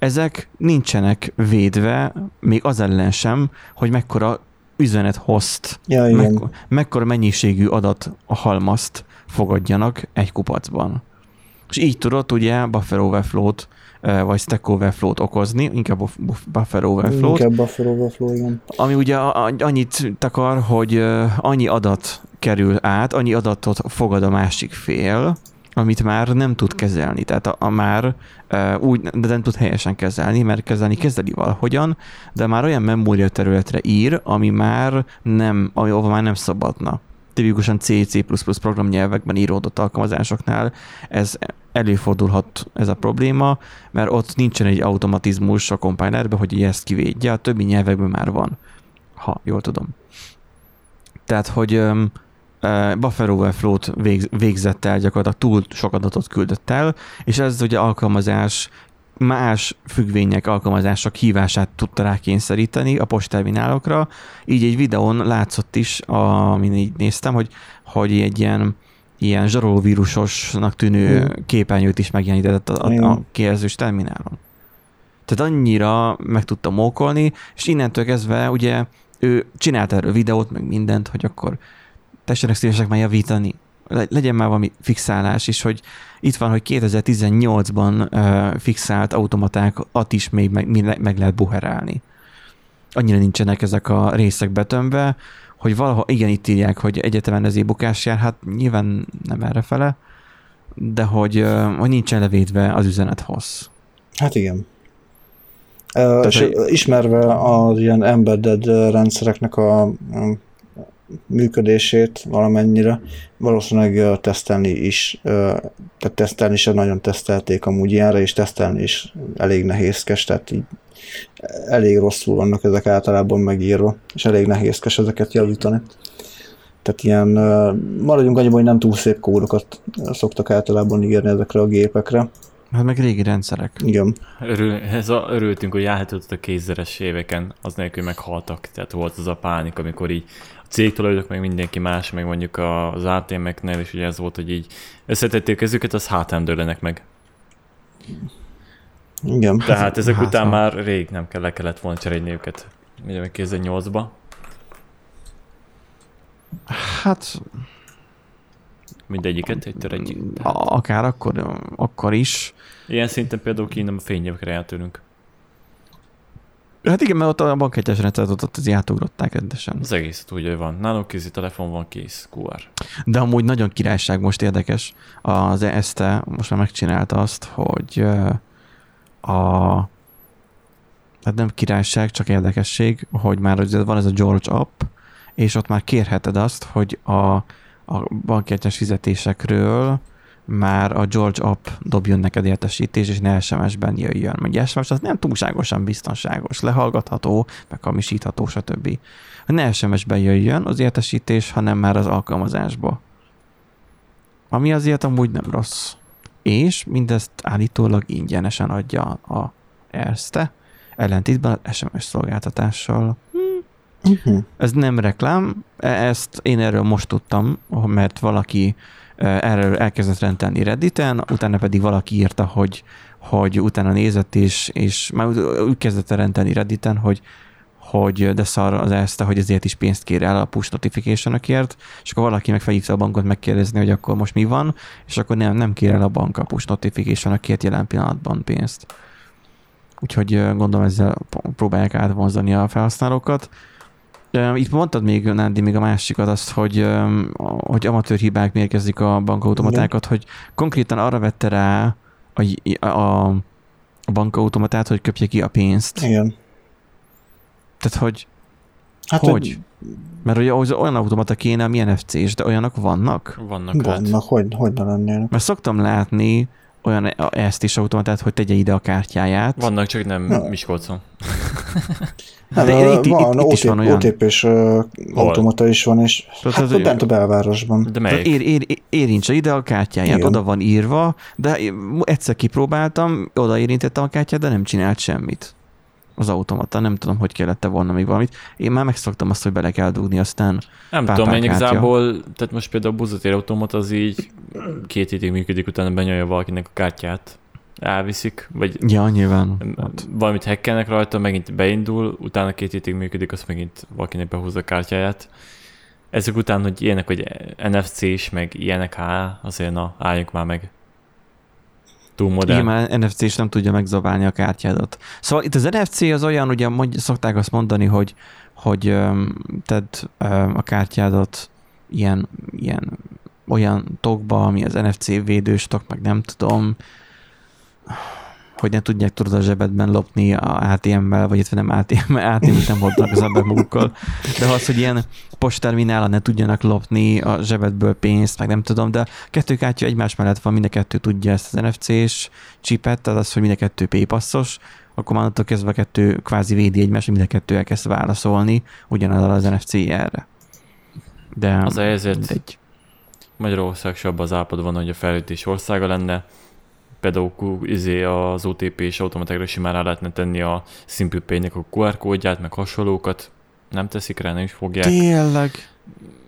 ezek nincsenek védve, még az ellen sem, hogy mekkora üzenet host, Ja, meg, mekkora mennyiségű adat a halmazt fogadjanak egy kupacban. És így tudod ugye buffer overflow-t vagy stack overflow-t okozni, inkább buff- buff- buffer overflow-t, Inkább buffer overflow, igen. ami ugye annyit takar, hogy annyi adat kerül át, annyi adatot fogad a másik fél, amit már nem tud kezelni. Tehát a, a már ö, úgy, de nem tud helyesen kezelni, mert kezelni kezdeli valahogyan, de már olyan memória területre ír, ami már nem, ami ahova már nem szabadna. Tipikusan C, C++ programnyelvekben íródott alkalmazásoknál ez előfordulhat ez a probléma, mert ott nincsen egy automatizmus a compilerben, hogy ezt kivédje, a többi nyelvekben már van, ha jól tudom. Tehát, hogy um, uh, buffer overflow-t végz, végzett el, gyakorlatilag túl sok adatot küldött el, és ez ugye alkalmazás más függvények, alkalmazások hívását tudta rákényszeríteni a postterminálokra. Így egy videón látszott is, amin így néztem, hogy, hogy egy ilyen ilyen zsarolóvírusosnak tűnő Mm. képernyőt is megjelenített a, a, a kijelzős terminálon. Tehát annyira meg tudta mókolni, és innentől kezdve ugye ő csinált erről videót, meg mindent, hogy akkor tessenek szívesek már javítani, Le- legyen már valami fixálás is, hogy itt van, hogy 2018-ban uh, fixált automatákat is még meg, meg lehet buherálni. Annyira nincsenek ezek a részek betömve, hogy valahol, igen, itt írják, hogy egyetemen ez bukás jár, hát nyilván nem erre fele, de hogy, hogy nincsen levédve az üzenet hossz. Hát igen. Uh, és hogy- ismerve az ilyen embedded rendszereknek a működését valamennyire, valószínűleg tesztelni is, tehát tesztelni is nagyon tesztelték amúgy ilyenre, és tesztelni is elég nehézkes, tehát így elég rosszul vannak ezek általában megírva, és elég nehézkes ezeket javítani. Tehát ilyen, maradjunk annyiban, hogy nem túl szép kódokat szoktak általában írni ezekre a gépekre. Hát meg régi rendszerek. Igen. Örül, ez a, örültünk, hogy járhatott a kézzeres éveken, az nélkül meghaltak. Tehát volt az a pánik, amikor így a cégtulajdonosok, meg mindenki más, meg mondjuk az ATM-eknél is ugye ez volt, hogy így összetették kezüket, az hátán dőlenek meg. Igen. Tehát ezek Hát, után ha- már rég nem kell, le kellett volna cserélni őket. Ugye meg 2008-ba. Hát Mindegyiket egyszer egy. akár akkor, akkor is. Ilyen szinten például Kína a fényévekre tőlünk. Hát igen, mert ott a bankegyes rendszert ott, ott az átugrották rendesen. Az egész úgy, hogy van. Nálunk kézi telefon van, kész, QR. De amúgy nagyon királyság most érdekes. Az ESTE most már megcsinálta azt, hogy a hát nem királyság, csak érdekesség, hogy már ugye van ez a George app, és ott már kérheted azt, hogy a, a fizetésekről már a George app dobjon neked értesítés, és ne SMS-ben jöjjön. Meg SMS az nem túlságosan biztonságos, lehallgatható, meg hamisítható, stb. Ne SMS-ben jöjjön az értesítés, hanem már az alkalmazásba. Ami azért amúgy nem rossz. És mindezt állítólag ingyenesen adja a Erste, ellentétben az SMS szolgáltatással. Uh-huh. Ez nem reklám, e- ezt én erről most tudtam, mert valaki erről elkezdett rendelni Redditen, utána pedig valaki írta, hogy, hogy utána nézett, és, és már úgy kezdett el rendelni Redditen, hogy hogy de szar az ezt, hogy ezért is pénzt kér el a push notification és akkor valaki meg a bankot megkérdezni, hogy akkor most mi van, és akkor nem, nem kér el a bank a push notification jelen pillanatban pénzt. Úgyhogy ö, gondolom ezzel próbálják átvonzani a felhasználókat. Itt mondtad még, Nándi, még a másikat azt, hogy, hogy amatőr hibák mérkezik a bankautomatákat, hogy konkrétan arra vette rá a, a, a bankautomatát, hogy köpje ki a pénzt. Igen. Tehát, hogy Hát, hogy? Mert ugye az olyan automata kéne, ami NFC-s, de olyanok vannak? Vannak, Hogy, hát. vannak, hogy, hogy ne lennének. Mert szoktam látni olyan ezt is automatát, hogy tegye ide a kártyáját. Vannak, csak nem Na. Miskolcon. De de itt- itt- van, itt is van olyan. OTP-s uh, automata is van, és Tehát hát az- ott bent a belvárosban. De melyik? ér, ér, érintse ide a kártyáját, Igen. oda van írva, de egyszer kipróbáltam, oda érintettem a kártyát, de nem csinált semmit az automata. Nem tudom, hogy kellett volna még valamit. Én már megszoktam azt, hogy bele kell dugni, aztán Nem tudom, én igazából, tehát most például a buzotér automat az így két hétig működik, utána benyomja valakinek a kártyát, elviszik, vagy Ja, nyilván. hát. valamit hackelnek rajta, megint beindul, utána két hétig működik, azt megint valakinek behúzza a kártyáját. Ezek után, hogy ilyenek, hogy NFC is, meg ilyenek, á, azért na, álljunk már meg. Túl modern. Igen, már NFC is nem tudja megzabálni a kártyádat. Szóval itt az NFC az olyan, ugye mondj, szokták azt mondani, hogy, hogy tedd a kártyádat ilyen, ilyen olyan tokba, ami az NFC védős meg nem tudom, hogy ne tudják tudod a zsebedben lopni a ATM-mel, vagy itt nem ATM, ATM-t nem hordnak az ember magukkal, de az, hogy ilyen postterminála ne tudjanak lopni a zsebedből pénzt, meg nem tudom, de a kettő kártya egymás mellett van, mind a kettő tudja ezt az NFC-s csipet, tehát az, hogy mind a kettő paypassos, akkor már attól kezdve a kettő kvázi védi egymást, mind a kettő elkezd válaszolni ugyanaz az NFC erre. De Az a helyzet, mindegy. Magyarország se abban az állapotban van, hogy a fejlődés országa lenne. Például izé az OTP és automatákra simán rá lehetne tenni a Simple Pay-nek a QR kódját, meg hasonlókat. Nem teszik rá, nem is fogják. Tényleg.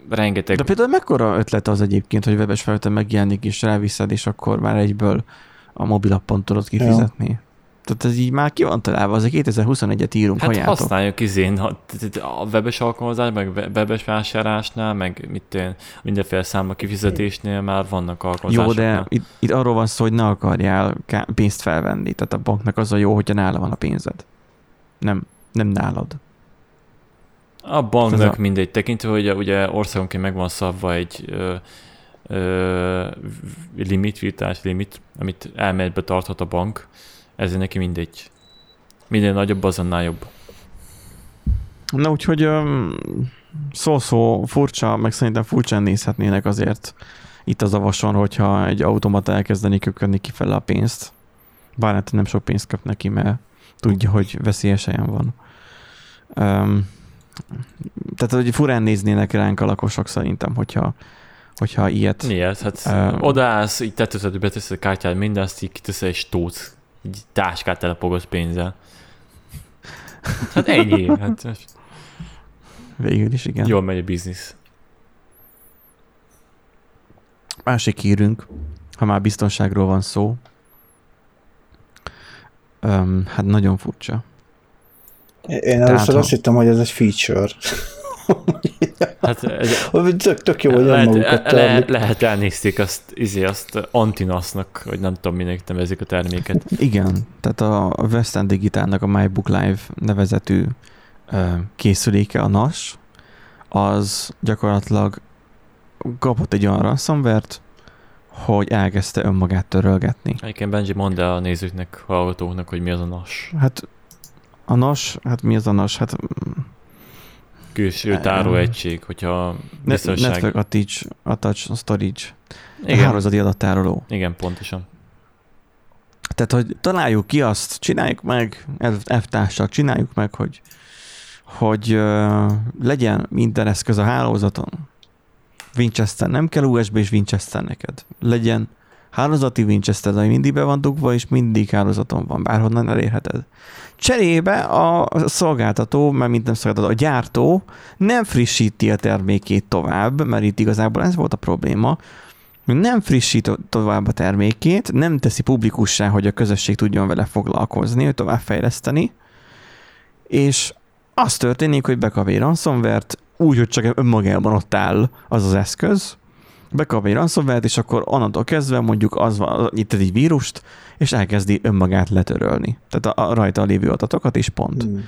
Rengeteg De például mekkora ötlet az egyébként, hogy webes felületen megjelenik és ráviszed, és akkor már egyből a mobilappon tudod kifizetni. Ja. Tehát ez így már ki van találva, az 2021-et írunk, Hát használjuk izén, a webes alkalmazás, meg we- webes vásárlásnál, meg mit én, mindenféle számla kifizetésnél már vannak alkalmazások. Jó, de itt, itt arról van szó, hogy ne akarjál pénzt felvenni. Tehát a banknak az a jó, hogyha nála van a pénzed. Nem, nem nálad. A banknak a- mindegy, tekintve, hogy a- ugye országonként meg van szabva egy ö, ö, limit, virtuális limit, amit elméletbe tarthat a bank, ezért neki mindegy. Minden nagyobb, az annál jobb. Na úgyhogy szó-szó furcsa, meg szerintem furcsán nézhetnének azért itt az avason, hogyha egy automata elkezdeni kökönni kifele a pénzt. Bár hát nem sok pénzt kap neki, mert tudja, hogy veszélyes helyen van. Um, tehát, hogy furán néznének ránk a lakosok szerintem, hogyha, hogyha ilyet. Miért? Hát Ö, odaállsz, így tetőzetű beteszed a kártyád, mindezt, így kiteszel egy stót, így táskát telepogasz pénzzel. Hát ennyi. Hát Végül is, igen. jól megy a biznisz. Másik hírünk, ha már biztonságról van szó. Um, hát nagyon furcsa. Én Tehát, először ha- azt hittem, hogy ez egy feature. Hát ez, Hogy tök, tök jó, hogy lehet, le, lehet elnézték azt, izé, azt Antinasnak, vagy nem tudom, minek nevezik a terméket. Igen, tehát a Western Digitalnak a MyBook Live nevezetű készüléke, a NAS, az gyakorlatilag kapott egy olyan ransomware-t, hogy elkezdte önmagát törölgetni. Egyébként Benji, mondd el a nézőknek, hallgatóknak, hogy mi az a NAS. Hát a NAS, hát mi az a NAS? Hát Külső táróegység, hogyha biztonság. Network Attach, Attach Storage, Igen. Igen, hálózati adattároló. igen, pontosan. Tehát, hogy találjuk ki azt, csináljuk meg, F-társak, csináljuk meg, hogy, hogy uh, legyen minden eszköz a hálózaton. Winchester, nem kell USB és Winchester neked. Legyen hálózati Winchester, ami mindig be van dugva, és mindig hálózaton van, bárhonnan elérheted. Cserébe a szolgáltató, mert mint nem szolgáltató, a gyártó nem frissíti a termékét tovább, mert itt igazából ez volt a probléma, nem frissít tovább a termékét, nem teszi publikussá, hogy a közösség tudjon vele foglalkozni, hogy továbbfejleszteni, és az történik, hogy bekap egy ransomware-t, úgy, hogy csak önmagában ott áll az az eszköz, bekap egy ransomware és akkor onnantól kezdve mondjuk az van, itt egy vírust, és elkezdi önmagát letörölni. Tehát a, a rajta lévő adatokat is pont. Hmm.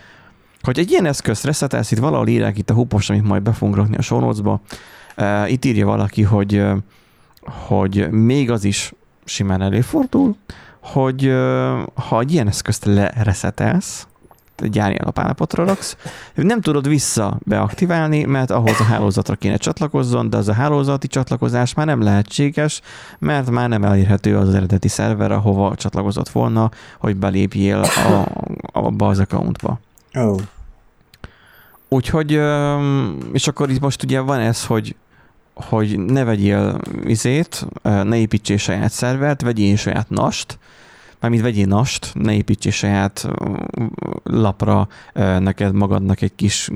Hogy egy ilyen eszközt reszetelsz, itt valahol írják itt a hupos, amit majd be fogunk rakni a show notes-ba. Uh, itt írja valaki, hogy, uh, hogy még az is simán előfordul, hogy uh, ha egy ilyen eszközt lereszetelsz, gyári alapállapotra raksz, nem tudod vissza beaktiválni, mert ahhoz a hálózatra kéne csatlakozzon, de az a hálózati csatlakozás már nem lehetséges, mert már nem elérhető az, eredeti szerver, ahova csatlakozott volna, hogy belépjél a, abba az accountba. Oh. Úgyhogy, és akkor itt most ugye van ez, hogy hogy ne vegyél izét, ne építsél saját szervert, vegyél saját nast, mármint vegyél nast, ne építsél saját lapra neked magadnak egy kis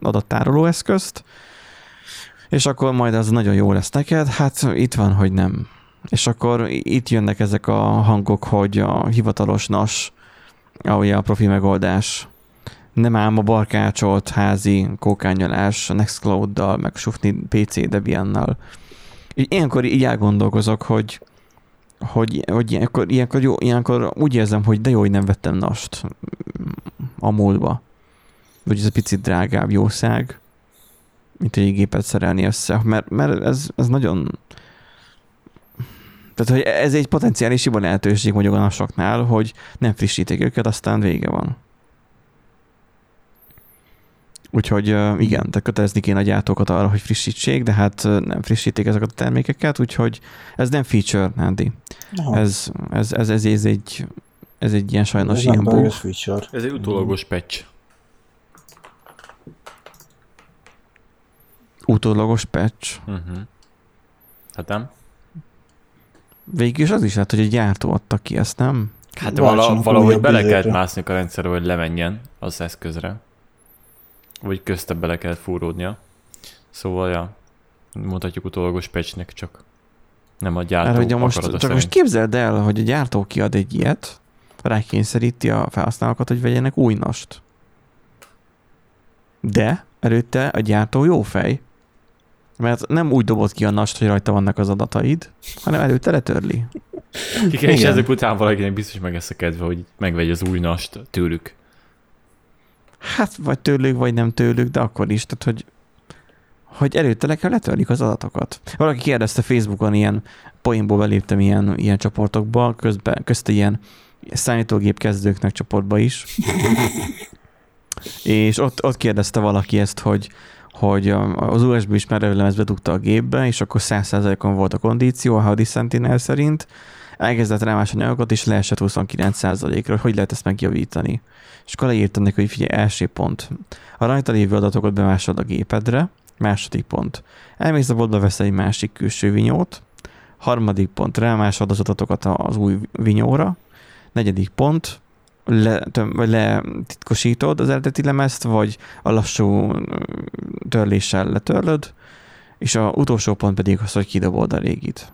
adattároló eszközt, és akkor majd az nagyon jó lesz neked. Hát itt van, hogy nem. És akkor itt jönnek ezek a hangok, hogy a hivatalos NAS, ahogy a profi megoldás, nem ám a barkácsolt házi kókányolás Nextcloud-dal, meg sufni PC Debian-nal. Ilyenkor így elgondolkozok, hogy, hogy, hogy ilyenkor, ilyenkor, jó, ilyenkor úgy érzem, hogy de jó, hogy nem vettem nast a múlva. Vagy ez egy picit drágább jószág, mint egy gépet szerelni össze, mert, mert ez, ez nagyon tehát, hogy ez egy potenciális hiba lehetőség mondjuk a nasoknál, hogy nem frissítik őket, aztán vége van. Úgyhogy igen, tehát kötelezni kéne a gyártókat arra, hogy frissítsék, de hát nem frissítik ezeket a termékeket, úgyhogy ez nem feature, Nandi. Ez, ez, ez, ez, ez, egy, ez egy ilyen sajnos ez ilyen bug. Feature. Ez egy utólagos patch. Utólagos patch? Uh-huh. Hát nem? Végül is az is lehet, hogy egy gyártó adta ki ezt, nem? Hát vala, valahogy bele kellett mászni a rendszerbe, hogy lemenjen az eszközre. Vagy közte bele kellett fúródnia. Szóval, ja, mondhatjuk utólagos patchnek csak. Nem a gyártó Mert, hogy most, Csak szerint. most képzeld el, hogy a gyártó kiad egy ilyet, rákényszeríti a felhasználókat, hogy vegyenek új nast. De előtte a gyártó jó fej, mert nem úgy dobott ki a nast, hogy rajta vannak az adataid, hanem előtte letörli. Igen, és ezek után valakinek biztos meg ezt a kedve, hogy megvegye az új nast tőlük. Hát, vagy tőlük, vagy nem tőlük, de akkor is, tehát, hogy, hogy előtte le kell letörlik az adatokat. Valaki kérdezte Facebookon ilyen, poénból beléptem ilyen, ilyen csoportokba, közben, közte ilyen számítógép kezdőknek csoportba is. és ott, ott kérdezte valaki ezt, hogy, hogy az USB ismerőlemezt bedugta a gépbe, és akkor 100%-on volt a kondíció a Howdy Sentinel szerint, elkezdett rámás anyagokat, és leesett 29%-ra, hogy lehet ezt megjavítani. És akkor leírtam neki, hogy figyelj, első pont. A rajta lévő adatokat bemásod a gépedre, második pont. Elmész a boltba, veszel egy másik külső vinyót, harmadik pont, rámásod az adatokat az új vinyóra, negyedik pont, le, vagy letitkosítod az eredeti lemezt, vagy a lassú törléssel letörlöd, és a utolsó pont pedig az, hogy kidobod a régit.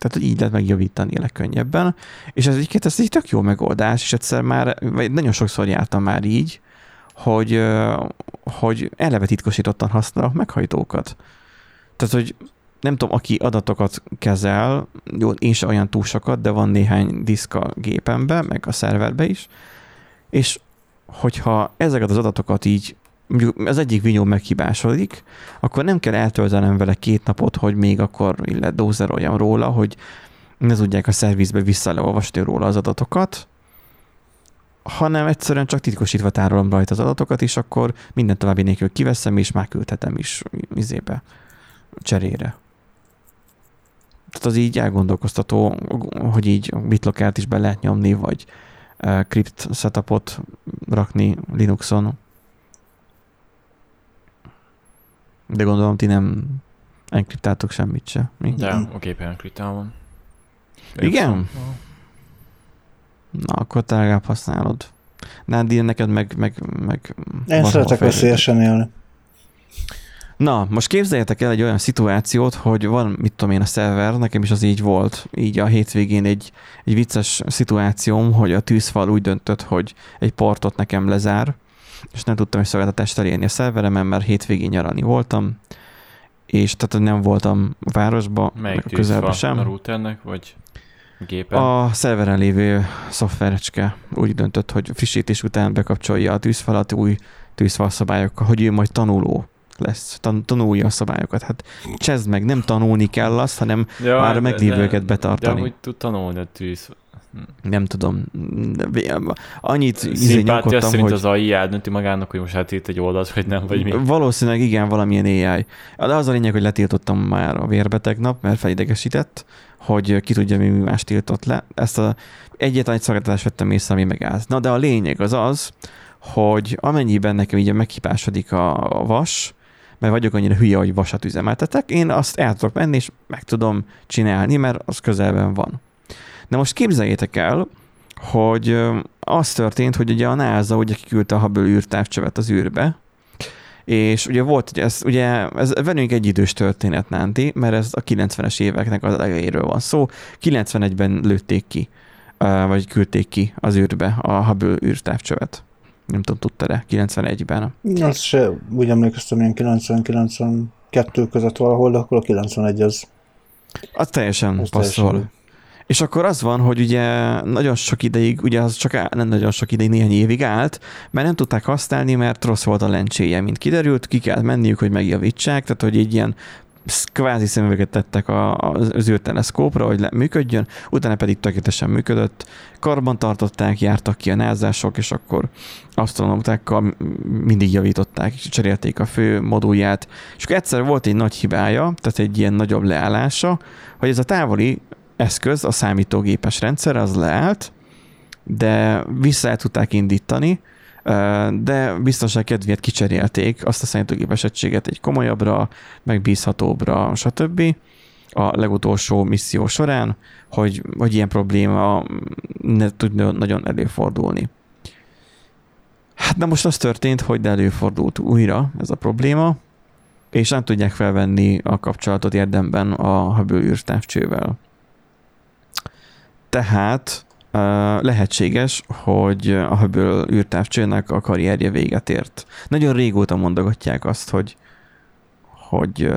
Tehát, így lehet megjavítani legkönnyebben. És ez egyébként ez egy tök jó megoldás, és egyszer már, vagy nagyon sokszor jártam már így, hogy, hogy eleve titkosítottan használok meghajtókat. Tehát, hogy nem tudom, aki adatokat kezel, jó, én sem olyan túl sokat, de van néhány diszk a gépembe, meg a szerverbe is, és hogyha ezeket az adatokat így mondjuk az egyik vinyó meghibásodik, akkor nem kell eltöltenem vele két napot, hogy még akkor illet dózeroljam róla, hogy ne tudják a szervizbe visszaleolvasni róla az adatokat, hanem egyszerűen csak titkosítva tárolom rajta az adatokat, és akkor minden további nélkül kiveszem, és már küldhetem is izébe, cserére. Tehát az így elgondolkoztató, hogy így BitLockert is be lehet nyomni, vagy uh, crypt setupot rakni Linuxon. De gondolom, ti nem enkriptáltok semmit se. Mi? De a gépen enkriptálom. Igen? Na, akkor te legalább használod. Nádi, neked meg... meg, meg Én szeretek veszélyesen élni. Na, most képzeljétek el egy olyan szituációt, hogy van, mit tudom én, a szerver, nekem is az így volt, így a hétvégén egy, egy vicces szituációm, hogy a tűzfal úgy döntött, hogy egy portot nekem lezár, és nem tudtam egy szolgáltatást elérni a szerveremen, mert hétvégén nyaralni voltam, és tehát nem voltam a városba, Melyik közelben sem. A routernek, vagy gépen? A szerveren lévő szoftverecske úgy döntött, hogy frissítés után bekapcsolja a tűzfalat új tűzfal szabályokkal, hogy ő majd tanuló lesz, tan- tanulja a szabályokat. Hát csezd meg, nem tanulni kell azt, hanem ja, már a meglévőket betartani. De hogy tud tanulni a tűz? Nem tudom. Annyit Szimpátia szerint hogy... az AI eldönti magának, hogy most hát itt egy oldalt, hogy nem, vagy mi. Valószínűleg igen, valamilyen AI. De az a lényeg, hogy letiltottam már a vérbe tegnap, mert felidegesített, hogy ki tudja, mi más tiltott le. Ezt a egyetlen egy szolgáltatást vettem észre, ami megáll. Na de a lényeg az az, hogy amennyiben nekem így meghibásodik a vas, mert vagyok annyira hülye, hogy vasat üzemeltetek, én azt el tudok menni, és meg tudom csinálni, mert az közelben van. De most képzeljétek el, hogy az történt, hogy ugye a NASA ugye kiküldte a Hubble űrtávcsövet az űrbe, És ugye volt, ugye ez, ugye ez velünk egy idős történet, Nánti, mert ez a 90-es éveknek az elejéről van szó. 91-ben lőtték ki, vagy küldték ki az űrbe a Hubble űrtávcsövet. Nem tudom, tudta-e 91-ben. Azt se úgy emlékeztem, ilyen 90-92 között valahol, de akkor a 91 az. Az teljesen az passzol. Teljesen. És akkor az van, hogy ugye nagyon sok ideig, ugye az csak áll, nem nagyon sok ideig, néhány évig állt, mert nem tudták használni, mert rossz volt a lencséje, mint kiderült, ki kell menniük, hogy megjavítsák, tehát hogy egy ilyen kvázi szemüveget tettek a, az űrteleszkópra, hogy le, működjön, utána pedig tökéletesen működött. Karban tartották, jártak ki a názások, és akkor asztronautákkal mindig javították, és cserélték a fő modulját. És akkor egyszer volt egy nagy hibája, tehát egy ilyen nagyobb leállása, hogy ez a távoli eszköz, a számítógépes rendszer, az leállt, de vissza el tudták indítani, de biztonság kedvéért kicserélték azt a számítógépes egységet egy komolyabbra, megbízhatóbbra, stb. a legutolsó misszió során, hogy, hogy ilyen probléma ne tudjon nagyon előfordulni. Hát na most az történt, hogy előfordult újra ez a probléma, és nem tudják felvenni a kapcsolatot érdemben a Hubble űrtávcsővel. Tehát lehetséges, hogy a Hubble űrtávcsőnek a karrierje véget ért. Nagyon régóta mondogatják azt, hogy, hogy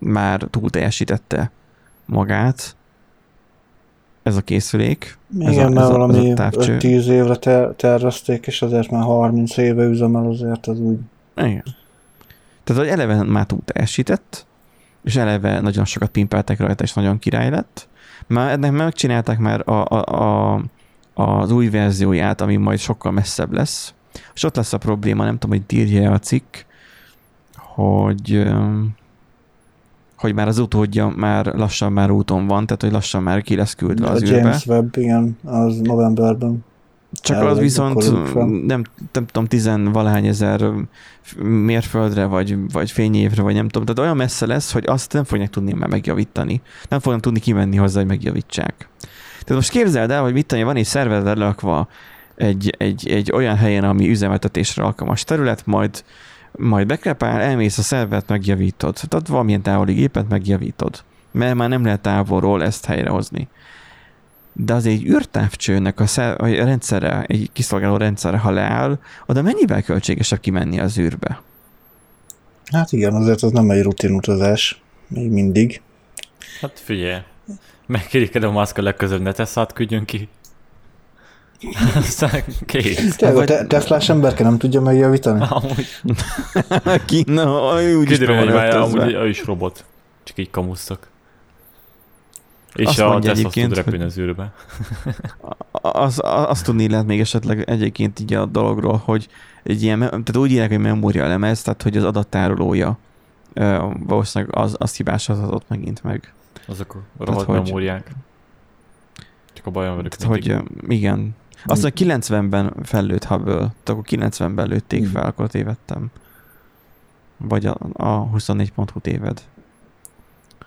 már túl teljesítette magát ez a készülék. Igen, ez a, mert ez valami 5-10 évre ter- tervezték, és azért már 30 éve üzemel, azért az úgy... Igen. Tehát, hogy eleve már túl teljesített, és eleve nagyon sokat pimpeltek rajta, és nagyon király lett, már ennek megcsinálták már a, a, a, az új verzióját, ami majd sokkal messzebb lesz. És ott lesz a probléma, nem tudom, hogy írja a cikk, hogy hogy már az utódja már lassan már úton van, tehát hogy lassan már ki lesz küldve az a űrbe. James Webb, igen, az novemberben. Csak az viszont nem, nem tudom, tizenvalahány ezer mérföldre, vagy, vagy fényévre, vagy nem tudom. Tehát olyan messze lesz, hogy azt nem fogják tudni már megjavítani. Nem fognak tudni kimenni hozzá, hogy megjavítsák. Tehát most képzeld el, hogy mit tenni, van egy szerver lakva egy, egy, egy olyan helyen, ami üzemeltetésre alkalmas terület, majd majd bekrepál, elmész a szervert, megjavítod. Tehát valamilyen távoli gépet megjavítod. Mert már nem lehet távolról ezt helyrehozni de az egy űrtávcsőnek a, szer, a rendszere, egy kiszolgáló rendszere, ha leáll, oda mennyivel költségesebb kimenni az űrbe? Hát igen, azért az nem egy rutin utazás, még mindig. Hát figyelj, megkérik a maszka legközelebb ne tesz át, küldjön ki. Aztán kész. Te, vagy... te, Teslás emberke nem tudja megjavítani? Amúgy. Ki, na, úgy Kiderül, hogy már amúgy ő is robot. Csak így kamusztak. És azt a Tesla tud repülni az űrbe. az, azt tudni lehet még esetleg egyébként így a dologról, hogy egy ilyen, tehát úgy írják, hogy memória lemez, tehát hogy az adattárolója valószínűleg az, azt hibásodhatott megint meg. Azok a rohadt memóriák. Csak a bajom velük hogy igen. Azt mondja, 90-ben fellőtt Hubble, tehát akkor 90-ben lőtték fel, akkor tévedtem. Vagy a, a 24.hu téved.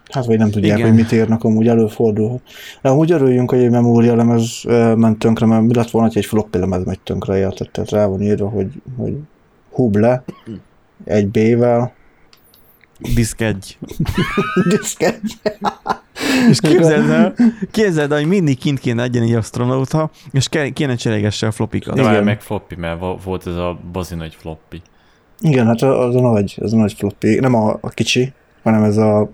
Hát vagy nem tudják, Igen. hogy mit írnak, amúgy előfordul. De amúgy örüljünk, hogy egy memória lemez ment tönkre, mert mi lett volna, hogy egy floppy lemez megy tönkre, érted? Tehát rá van írva, hogy, hogy huble, egy B-vel. Diszk egy. Diszk egy. és képzeld el, képzeld el, hogy mindig kint kéne legyen egy astronauta, és kéne cserégesse a floppikat. De már meg floppy, mert volt ez a bazin nagy floppy. Igen, hát az a nagy, az a nagy floppy, nem a, a kicsi, hanem ez a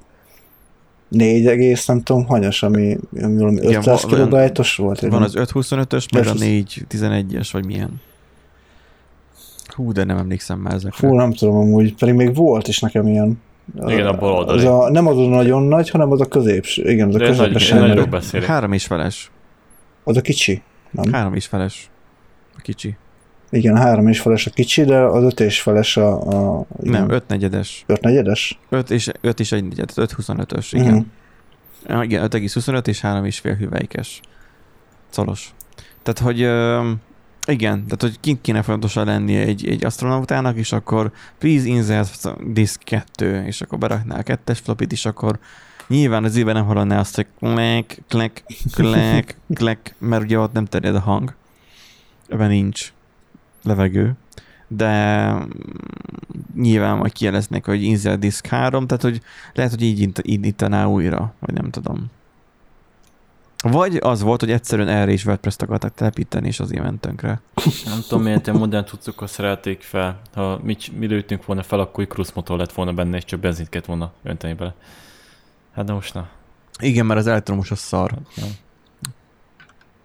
4 egész, nem tudom, hanyas, ami, ami valami 500 kilobájtos volt. Van az 525-ös, meg a 411-es, vagy milyen. Hú, de nem emlékszem már ezekre. Hú, nem tudom amúgy, pedig még volt is nekem ilyen. Igen, a bal Az a, nem az a nagyon nagy, hanem az a középső. Igen, az a közepesen. Három és feles. Az a kicsi, nem? Három és feles. A kicsi. Igen, három és feles a kicsi, de az öt és feles a... a igen. Nem, öt negyedes. Öt negyedes? Öt és, öt és egy negyed, öt huszonötös, igen. Uh-huh. Igen, 5,25 és három és fél hüvelykes. Szolos. Tehát, hogy igen, tehát, hogy kint kéne folyamatosan lennie egy, egy astronautának, és akkor please insert disk 2, és akkor beraknál a kettes flopit, és akkor nyilván az évben nem hallaná azt, hogy klek, klek, klek, klek, mert ugye ott nem terjed a hang. Ebben nincs levegő, de nyilván majd kijeleznék, hogy Insert Disk 3, tehát hogy lehet, hogy így indítaná újra, vagy nem tudom. Vagy az volt, hogy egyszerűen erre is WordPress-t akartak telepíteni, és az ment tönkre. Nem tudom, miért ilyen modern cuccokat szerelték fel. Ha mi, mi lőttünk volna fel, akkor cruise motor lett volna benne, és csak benzint kellett volna önteni bele. Hát de most na. Igen, mert az elektromos az szar. Nem.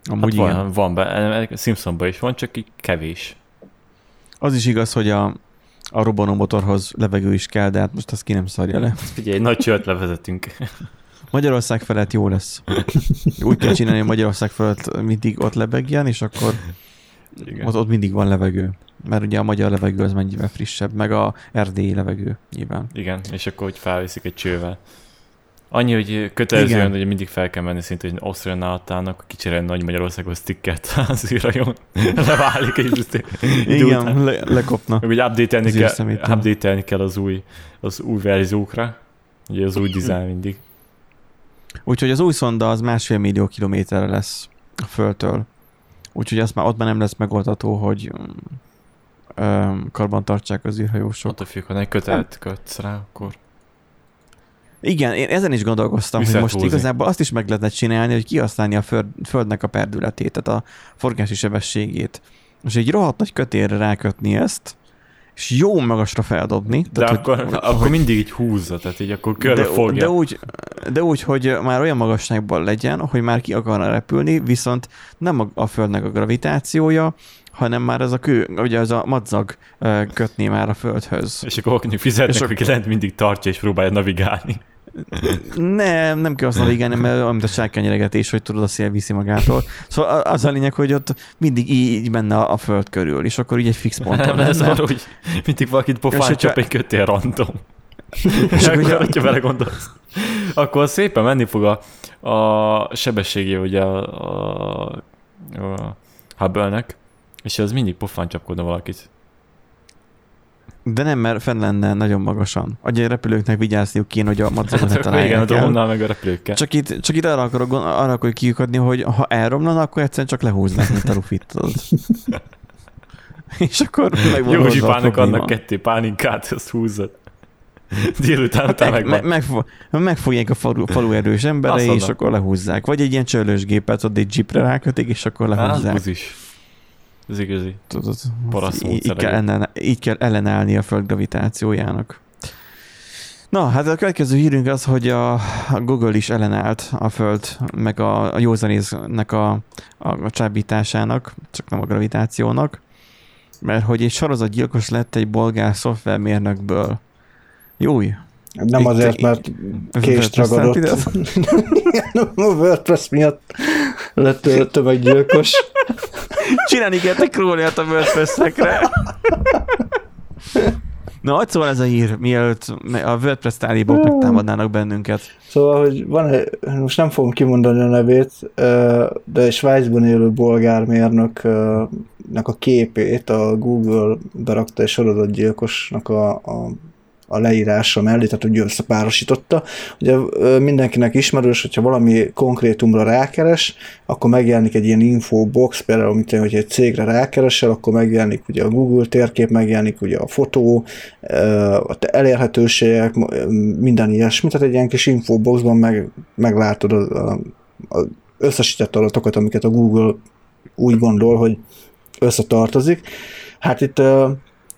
Amúgy hát igen. van, van be, Simpsonban is van, csak így kevés. Az is igaz, hogy a, a robbanó motorhoz levegő is kell, de hát most azt ki nem szarja le. Figyelj, egy nagy csőt levezetünk. Magyarország felett jó lesz. Úgy kell csinálni, hogy Magyarország felett mindig ott lebegjen, és akkor Igen. ott, ott mindig van levegő. Mert ugye a magyar levegő az mennyivel frissebb, meg a erdélyi levegő nyilván. Igen, és akkor hogy felviszik egy csővel. Annyi, hogy kötelezően, Igen. hogy mindig fel kell menni szinte, hogy Ausztrian állatának cserélni nagy Magyarországhoz tikket az űrhajón. Leválik egy idő után. Igen, le, lekopna. Meg ugye update-elni kell, update kell az új, az új verziókra. Ugye az új dizájn mindig. Úgyhogy az új szonda az másfél millió kilométerre lesz a Földtől. Úgyhogy azt már ott már nem lesz megoldható, hogy öm, karban tartsák az űrhajósok. Attól függ, ha egy kötelt kötsz rá, akkor Igen, én ezen is gondolkoztam, hogy Vissza most húzni. igazából azt is meg lehetne csinálni, hogy kihasználni a föld, Földnek a perdületét, tehát a forgási sebességét. És egy rohadt nagy kötélre rákötni ezt, és jó magasra feldobni. De hogy- akkor, hogy- akkor mindig így húzza, tehát így akkor körbe de, fogja. de, úgy, de úgy, hogy már olyan magasságban legyen, hogy már ki akarna repülni, viszont nem a, a Földnek a gravitációja, hanem már ez a kő, ugye ez a madzag kötné már a Földhöz. És akkor mondjuk fizetnek, És hogy lent mindig tartja és próbálja navigálni. Nem, nem kell azt navigálni, mert mint a sárkányeregetés, hogy tudod, a szél viszi magától. Szóval a- az a lényeg, hogy ott mindig így menne a, a föld körül, és akkor így egy fix ponton Nem, ez arra, hogy mindig valakit pofán csap egy kötél random. És akkor, ugye- hogyha vele gondolsz, akkor szépen menni fog a, a sebességé ugye a, a, a Hubble-nek, és az mindig pofán csapkodna valakit. De nem, mert fenn lenne nagyon magasan. A repülőknek vigyázniuk kéne, hogy a ne Hát akkor igen, drónnal meg a repülőkkel. Csak itt, csak itt arra akarok, arra akarok kiukadni, hogy ha elromlana, akkor egyszerűen csak lehúznák, mint a rufit. És akkor megvan Jó probléma. adnak ketté pálinkát, ezt húzzad. Délután után Hát meg, meg, meg, megfogják a falu, falu erős emberei, és akkor lehúzzák. Vagy egy ilyen csörlős gépet, ott egy jeepre rákötik, és akkor Hát, lehúzzák. Az igazi. Tudod, Paraszt így, kell ellen, így kell ellenállni a föld gravitációjának. Na, hát a következő hírünk az, hogy a, Google is ellenállt a föld, meg a, a józanéznek a, a, a csábításának, csak nem a gravitációnak, mert hogy egy sorozatgyilkos lett egy bolgár szoftvermérnökből. Júj! Nem Itt- azért, mert kést ragadott. a WordPress miatt lett tömeggyilkos. Csinálni kell egy króniát a WordPress-ekre. Na, hogy szól ez a hír, mielőtt a WordPress tálibok megtámadnának bennünket? Szóval, hogy van most nem fogom kimondani a nevét, de egy Svájcban élő bolgár mérnöknek a képét a Google berakta egy sorozatgyilkosnak a, a a leírása mellé, tehát úgy összepárosította. Ugye mindenkinek ismerős, hogyha valami konkrétumra rákeres, akkor megjelenik egy ilyen infobox, például, mint hogy egy cégre rákeresel, akkor megjelenik ugye a Google térkép, megjelenik ugye a fotó, a elérhetőségek, minden ilyesmi, tehát egy ilyen kis infoboxban meg, meglátod az a, a összesített adatokat, amiket a Google úgy gondol, hogy összetartozik. Hát itt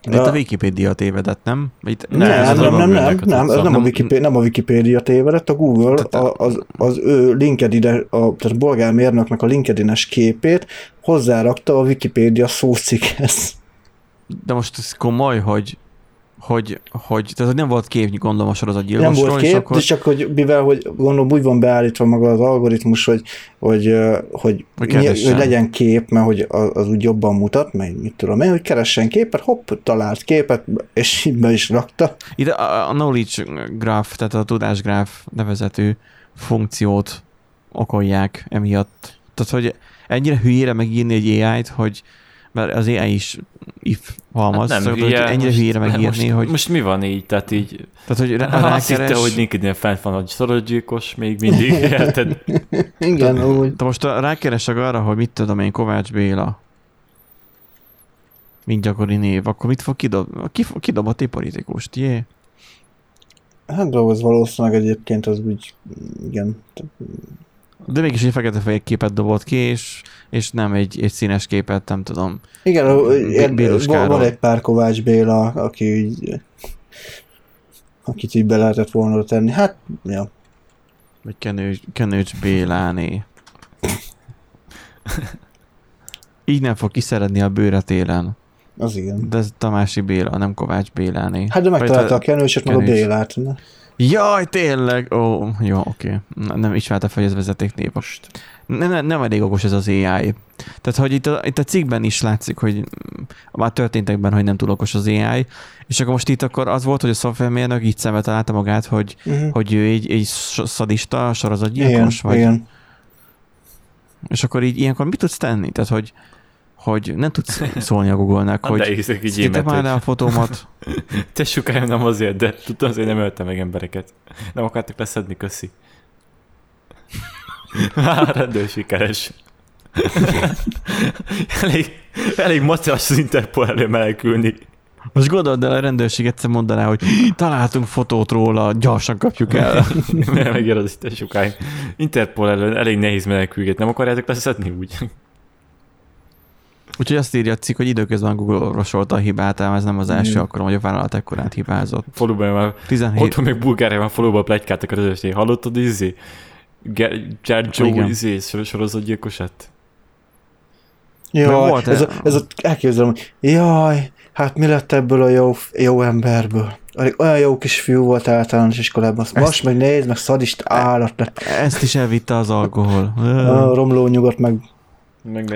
ö, Itt a Wikipédia tévedett, nem? Itt, nem, nem, nem, nem, a nem, ez nem, a Nem- Wikipédia, nem a Wikipédia tévedett, a Google a, az, az ő LinkedIn, a, tehát bolgár mérnöknek a LinkedIn-es képét hozzárakta a Wikipédia szócikkhez. De most ez komoly, hogy hogy, hogy tehát nem volt kép, gondolom a Nem sorozatgyilkosról, volt és kép, akkor, és csak hogy mivel, hogy gondolom úgy van beállítva maga az algoritmus, hogy, hogy, hogy, Hogy keressen. hogy legyen kép, mert hogy az, az úgy jobban mutat, meg mit tudom én, hogy keressen képet, hopp, talált képet, és így be is rakta. Itt a, a knowledge graph, tehát a tudásgráf nevezetű funkciót okolják emiatt. Tehát, hogy ennyire hülyére megírni egy AI-t, hogy mert az AI is if halmaz, Hát nem szóval, hülye, hogy ennyire most- hülyére megírni, most, hogy, Most mi van így? Tehát így tehát, hogy rá, Azt hitte, rákeres, hogy LinkedIn fent van, hogy sorozatgyilkos még mindig, érted? Igen, úgy. de most rákeresek arra, hogy mit tudom én, Kovács Béla. mint gyakori név, akkor mit fog kidob, ki, fog- kidobott egy politikust, jé? Hát de az valószínűleg egyébként az úgy, igen. De mégis egy fekete-fehér képet dobott ki, és, és nem egy, egy színes képet, nem tudom. Igen, Bélus van, van egy pár Kovács Béla, aki így, akit így be lehetett volna tenni. Hát, ja. Vagy Kenőcs, Kenőcs Béláné. Így nem fog kiszeredni a bőre télen. Az igen. De ez Tamási Béla, nem Kovács Béláné. Hát de megtalálta a kenőset, meg a. Bélát. ne? Jaj, tényleg! Ó, jó, oké. Nem ismerte fel, hogy ez vezeték név. Nem, nem, elég okos ez az AI. Tehát, hogy itt a, itt a cikkben is látszik, hogy már történtekben, hogy nem túl okos az AI, és akkor most itt akkor az volt, hogy a szoftvermérnök így szembe találta magát, hogy, Uh-huh. hogy ő egy, egy szadista, igen, sorozatgyilkos, vagy, igen. és akkor így ilyenkor mit tudsz tenni? Tehát, hogy, hogy nem tudsz szólni a Google-nek, Hát hogy hiszek már émet, a fotómat. Te sokáig nem azért, de tudtam azért nem öltem meg embereket. Nem akartak leszedni, köszi. Már rendőrség keres. elég, elég maceras az Interpol elő menekülni. Most gondold el, a rendőrség egyszer mondaná, hogy találtunk fotót róla, gyorsan kapjuk el. Mert megér az itt sokáig. Interpol elő elég nehéz menekülget, nem akarjátok leszedni úgy? Úgyhogy azt írja a cikk, hogy időközben Google orvosolta a hibát, ám ez nem az első Igen. alkalom, hogy a vállalat ekkorát hibázott. Faluban már 17, Otthon még Bulgáriában faluban plegykáltak a közösség. Hallottad izé? Igen. izé sor- sorozatgyilkosát? Jaj, volt ez, e- a, ez a, elképzelem, hogy jaj, hát mi lett ebből a jó, jó emberből? Olyan jó kis fiú volt általános iskolában, azt Ezt- most meg nézd, meg szadist állat lett. ezt is elvitte az alkohol. A romló nyugodt meg.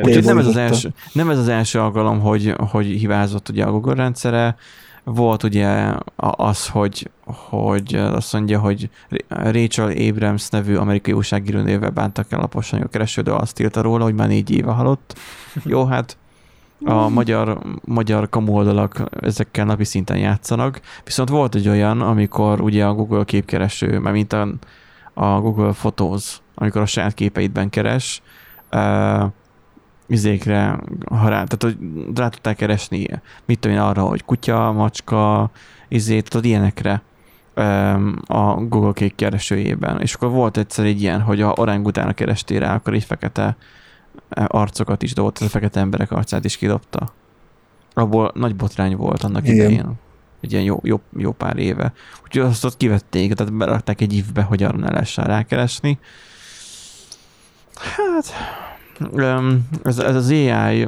Úgyhogy nem ez, az első, nem ez az első alkalom, hogy, hogy hibázott ugye a Google rendszere. Volt ugye a- az, hogy, hogy azt mondja, hogy Rachel Abrams nevű amerikai újságíró névvel bántak el laposan a keresődő, azt írta róla, hogy már négy éve halott. Jó, hát a magyar, magyar kamu oldalak ezekkel napi szinten játszanak, viszont volt egy olyan, amikor ugye a Google képkereső, mert mint a, a Google Photos, amikor a saját képeidben keres, uh, izékre, ha rá, tehát hogy rá tudták keresni, mit tudom én arra, hogy kutya, macska, izét, tudod, ilyenekre a Google kék keresőjében. És akkor volt egyszer egy ilyen, hogy a orangutána kerestél rá, akkor egy fekete arcokat is dobott, ez a fekete emberek arcát is kidobta. Abból nagy botrány volt annak Igen. idején. Egy ilyen jó, jó, jó pár éve. Úgyhogy azt ott kivették, tehát berakták egy ívbe, hogy arra ne lehessen rákeresni. Hát, ez, ez az AI,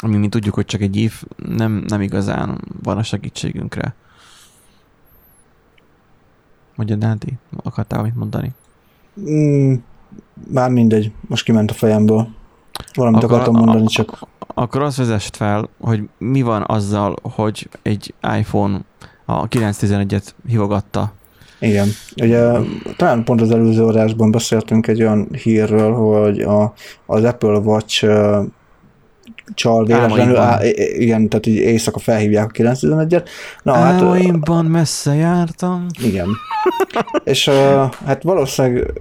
ami mi tudjuk, hogy csak egy ív, nem, nem igazán van a segítségünkre. Mondja, Dáti, akartál mit mondani? Mm, már mindegy, most kiment a fejemből. Valamit Akkor akartam a- mondani, csak Akkor azt vezest fel, hogy mi van azzal, hogy egy iPhone a 911-et hívogatta. Igen. Ugye talán pont az előző adásban beszéltünk egy olyan hírről, hogy a, az Apple Watch uh, csal véletlenül, á, igen, tehát így éjszaka felhívják a 911-et. Na hát, Álmaimban messze jártam. Igen. És uh, hát valószínűleg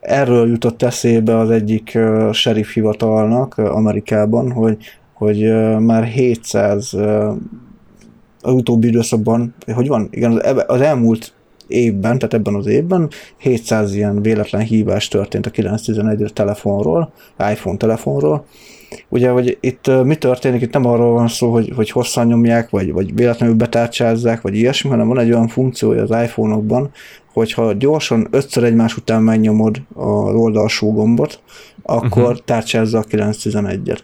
erről jutott eszébe az egyik uh, sheriff hivatalnak uh, Amerikában, hogy, hogy uh, már 700 uh, az utóbbi időszakban, hogy van, igen, az, az elmúlt évben, tehát ebben az évben 700 ilyen véletlen hívás történt a 911 telefonról, iPhone telefonról. Ugye, hogy itt mi történik, itt nem arról van szó, hogy, hogy hosszan nyomják, vagy, vagy véletlenül betárcsázzák, vagy ilyesmi, hanem van egy olyan funkciója az iPhone-okban, hogyha gyorsan ötször egymás után megnyomod az oldalsó gombot, akkor uh-huh. tárcsázza a 911-et.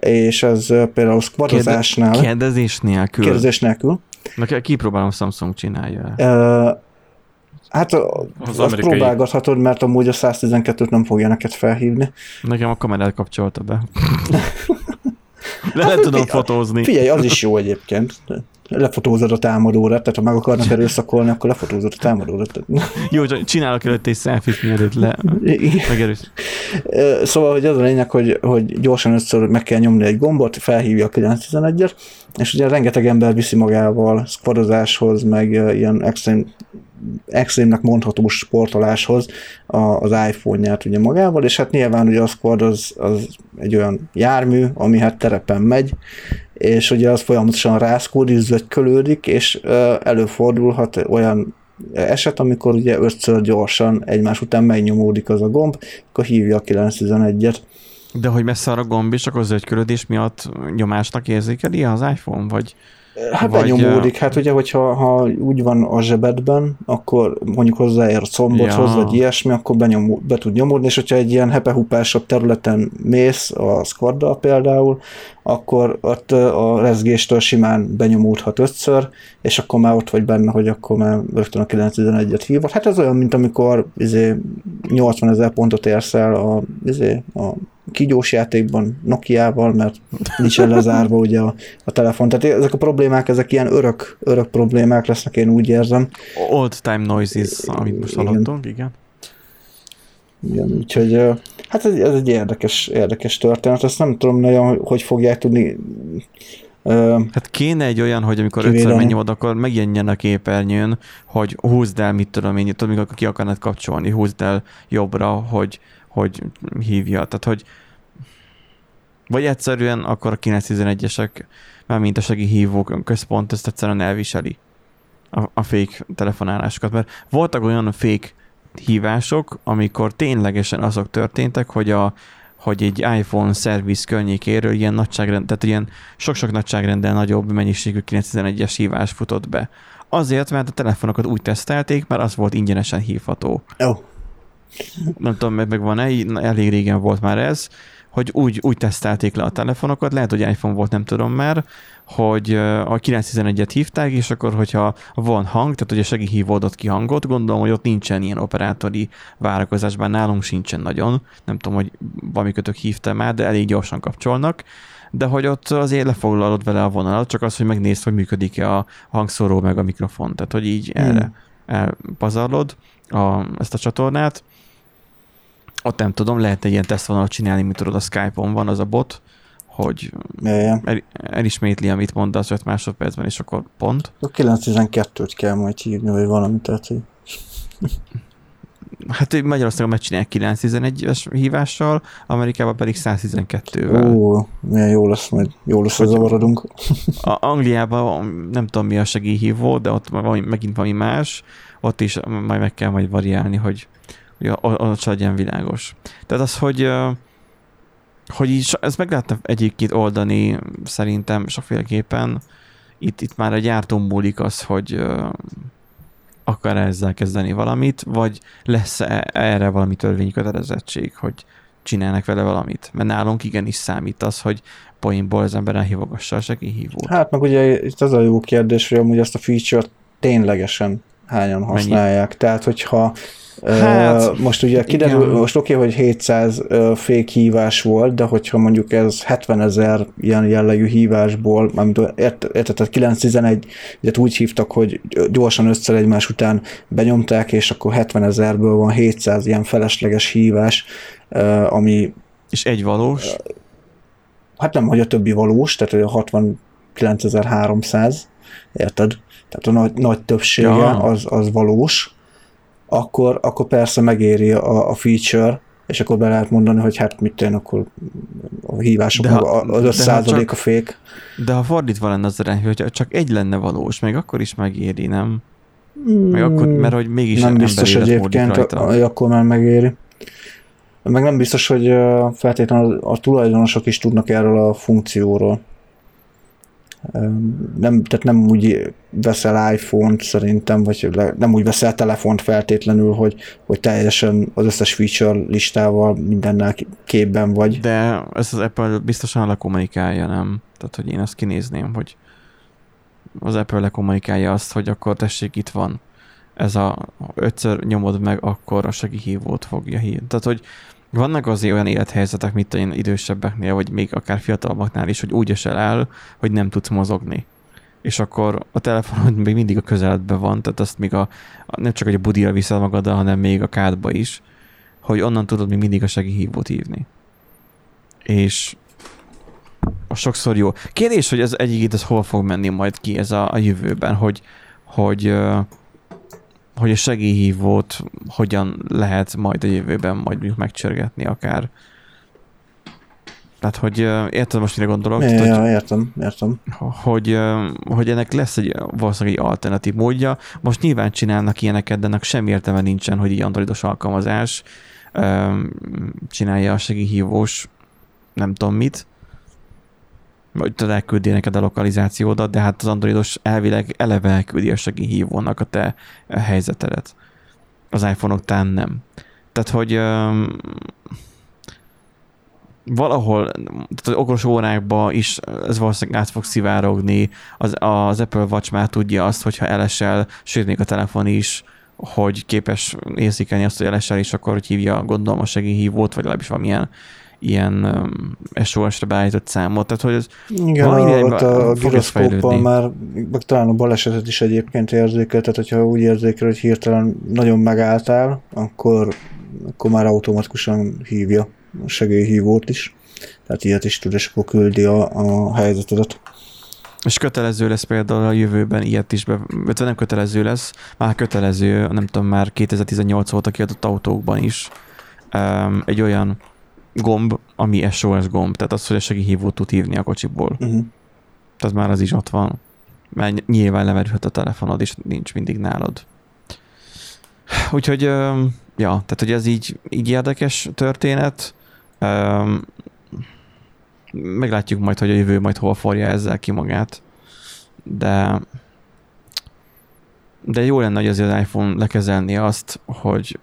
És ez például squadozásnál, Kérdezés nélkül. kérdezés nélkül, Na, ki- kipróbálom, Samsung csinálja. uh, hát uh, Az azt amerikai- próbálgathatod, mert amúgy a 112-t nem fogja neked felhívni. Nekem a kamerát kapcsolta be. De nem tudom fotózni. Figyelj, az is jó egyébként. Lefotózod a támadóra, tehát ha meg akarnak erőszakolni, akkor lefotózod a támadóra. Jó, csak csinálok előtt egy selfie mielőtt le megerős. Szóval, hogy az a lényeg, hogy, hogy gyorsan összör meg kell nyomni egy gombot, felhívja a 911-et, és ugye rengeteg ember viszi magával squadozáshoz, meg ilyen extrém extrémnek mondható sportoláshoz az iPhone-ját ugye magával, és hát nyilván ugye a Squad az, az egy olyan jármű, ami hát terepen megy, és ugye az folyamatosan rászkódik, zögykölődik, és előfordulhat olyan eset, amikor ugye ötször gyorsan egymás után megnyomódik az a gomb, akkor hívja a 911-et. De hogy messze a gomb is, akkor zögykölődés miatt nyomásnak érzékeli az iPhone, vagy... Hát vagy, benyomódik, hát ugye, hogyha ha úgy van a zsebedben, akkor mondjuk hozzáér a combothoz, ja. vagy ilyesmi, akkor benyomó, be tud nyomódni, és hogyha egy ilyen hepehupásabb területen mész, a squaddal például, akkor ott a rezgéstől simán benyomódhat ötször, és akkor már ott vagy benne, hogy akkor már rögtön a 911-et hívott. Hát ez olyan, mint amikor izé, 80 ezer pontot érsz el a, izé, a kígyós játékban Nokia-val, mert nincs lezárva ugye a, a telefon. Tehát ezek a problémák, ezek ilyen örök, örök problémák lesznek, én úgy érzem. Old time noises, amit most hallottunk, igen. Igen, úgyhogy hát ez, ez egy érdekes, érdekes történet, ezt nem tudom nagyon, hogy fogják tudni Hát kéne egy olyan, hogy amikor ötször megnyomod, akkor megjelenjen a képernyőn, hogy húzd el, mit tudom én, tudom, amikor ki akarnád kapcsolni, húzd el jobbra, hogy, hogy hívja. Tehát, hogy vagy egyszerűen akkor a 911-esek, már mint a segélyhívó központ, ezt egyszerűen elviseli a, a fake telefonálásokat, mert voltak olyan fake hívások, amikor ténylegesen azok történtek, hogy a hogy egy iPhone szerviz környékéről ilyen nagyságrend, tehát ilyen sok-sok nagyságrendel nagyobb mennyiségű 911-es hívás futott be. Azért, mert a telefonokat úgy tesztelték, mert az volt ingyenesen hívható. Oh. Nem tudom, meg van-e, elég régen volt már ez, hogy úgy, úgy tesztelték le a telefonokat, lehet, hogy iPhone volt, nem tudom már, hogy a 911-et hívták, és akkor, hogyha van hang, tehát a segélyhívó adott ki hangot, gondolom, hogy ott nincsen ilyen operátori várakozásban, nálunk sincsen nagyon, nem tudom, hogy valami kötök hívta már, de elég gyorsan kapcsolnak, de hogy ott azért lefoglalod vele a vonalat, csak az, hogy megnézd, hogy működik-e a hangszóró meg a mikrofon, tehát hogy így hmm. erre elpazarlod a, ezt a csatornát, ott nem tudom, lehet egy ilyen tesztvonalat csinálni, mint tudod, a Skype-on van az a bot, hogy el, elismétli, amit mondasz 5 másodpercben, és akkor pont. A 912-t kell majd hívni, vagy valamit, tehát hogy... Hát Magyarországon megcsinálják 911-es hívással, Amerikában pedig 112-vel. Ó, milyen jó lesz majd, jó lesz, hogy zavarodunk. A Angliában nem tudom mi a segélyhívó, de ott valami, megint valami más, ott is majd meg kell majd variálni, hogy hogy ott legyen világos. Tehát az, hogy hogy így, ezt meg lehetne egyébként oldani szerintem sokféleképpen. Itt, itt már a gyártó múlik az, hogy akar -e ezzel kezdeni valamit, vagy lesz erre valami törvényi kötelezettség, hogy csinálnak vele valamit. Mert nálunk igenis számít az, hogy poénból az ember elhívogassa a segélyhívót. Hát meg ugye itt az a jó kérdés, hogy amúgy ezt a feature-t ténylegesen hányan használják. Mennyi? Tehát, hogyha Hát, most ugye kiderül, igen. most oké, okay, hogy 700 fék hívás volt, de hogyha mondjuk ez 70 ezer ilyen jellegű hívásból, mármint érted, 911 et úgy hívtak, hogy gyorsan össze egymás után benyomták, és akkor 70 ezerből van 700 ilyen felesleges hívás, ami... És egy valós? Hát nem, hogy a többi valós, tehát a 69.300, érted? Tehát a nagy, nagy többsége ja. az, az valós, akkor, akkor persze megéri a, a feature, és akkor be lehet mondani, hogy hát mit tenni, akkor a hívások de ha, az 5 százalék a fék. De ha fordítva lenne az arány, hogy csak egy lenne valós, még akkor is megéri, nem? Meg akkor, mert hogy mégis nem biztos egyébként, hogy akkor már megéri. Meg nem biztos, hogy feltétlenül a tulajdonosok is tudnak erről a funkcióról nem, tehát nem úgy veszel iPhone-t szerintem, vagy nem úgy veszel telefont feltétlenül, hogy, hogy teljesen az összes feature listával mindennel képben vagy. De ez az Apple biztosan lekommunikálja, nem? Tehát, hogy én azt kinézném, hogy az Apple lekommunikálja azt, hogy akkor tessék, itt van ez a ötször nyomod meg, akkor a segélyhívót fogja hívni. Tehát, hogy vannak azért olyan élethelyzetek, mint olyan idősebbeknél, vagy még akár fiatalabbaknál is, hogy úgy esel el, hogy nem tudsz mozogni. és akkor a telefonod még mindig a közeledben van, tehát azt még a, nem csak hogy a budira viszed magaddal, hanem még a kádba is, hogy onnan tudod még mindig a segélyhívót hívni. És a sokszor jó. Kérdés, hogy ez egyik ez hol fog menni majd ki ez a, a jövőben, hogy, hogy, hogy a segélyhívót hogyan lehet majd a jövőben majd megcsörgetni akár. Tehát, hogy érted most, mire gondolok? Ja, Tehát, ja, értem, értem. hogy, hogy ennek lesz egy valószínűleg egy alternatív módja. Most nyilván csinálnak ilyeneket, de ennek semmi értelme nincsen, hogy egy androidos alkalmazás csinálja a segélyhívós nem tudom mit, vagy tudod elküldi neked a lokalizációdat, de hát az androidos elvileg eleve elküldi a segélyhívónak a te helyzetedet. Az iPhone-ok talán nem. Tehát, hogy um, valahol, tehát az okos órákba is ez valószínűleg át fog szivárogni. Az, az Apple Watch már tudja azt, hogyha elesel, sőt még a telefon is, hogy képes érzékelni azt, hogy elesel, és akkor hogy hívja gondolom a segélyhívót, vagy legalábbis valamilyen ilyen um, SOS-re beállított számot. Tehát, hogy ez Igen, a, ott a gyroszkóppal már, meg talán a balesetet is egyébként érzékel, tehát hogyha úgy érzékel, hogy hirtelen nagyon megálltál, akkor, akkor már automatikusan hívja a segélyhívót is. Tehát ilyet is tud, és akkor küldi a, a helyzetedet. És kötelező lesz például a jövőben ilyet is, be, nem kötelező lesz, már kötelező, nem tudom, már 2018 óta kiadott autókban is um, egy olyan gomb, ami SOS gomb, tehát az, hogy a segélyhívót tud hívni a kocsiból. Uh-huh. Tehát már az is ott van. Mert nyilván leverülhet a telefonod, és nincs mindig nálad. Úgyhogy, ja, tehát hogy ez így, így érdekes történet. Meglátjuk majd, hogy a jövő majd hol forja ezzel ki magát. De de jó lenne, hogy azért az iPhone lekezelni azt, hogy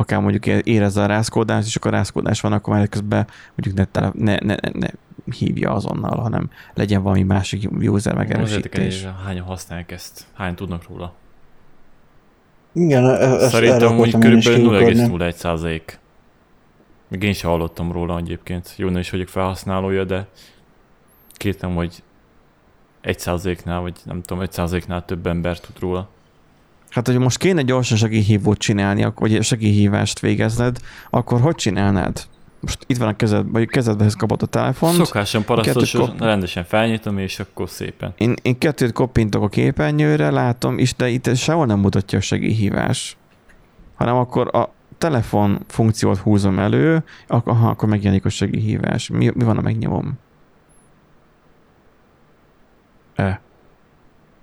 akár mondjuk érezze a rázkódást, és akkor a rázkódás van, akkor már közben mondjuk ne, tele, ne, ne, ne, hívja azonnal, hanem legyen valami másik user megerősítés. Hányan használják ezt? Hányan tudnak róla? Igen, e- ezt Szerintem úgy körülbelül 0,01 százalék. Még én sem hallottam róla egyébként. Jó, nem is vagyok felhasználója, de kétem, hogy egy százaléknál, vagy nem tudom, egy százaléknál több ember tud róla. Hát, hogy most kéne gyorsan segélyhívót csinálni, vagy segélyhívást végezned, akkor hogy csinálnád? Most itt van a kezed, vagy kezedbehez kapott a telefont. Szokáson parasztos, kop... rendesen felnyitom, és akkor szépen. Én, én kettőt koppintok a képernyőre, látom, és de itt sehol nem mutatja a segélyhívás. Hanem akkor a telefon funkciót húzom elő, akkor, aha, akkor megjelenik a segélyhívás. Mi, mi van, a megnyomom? E.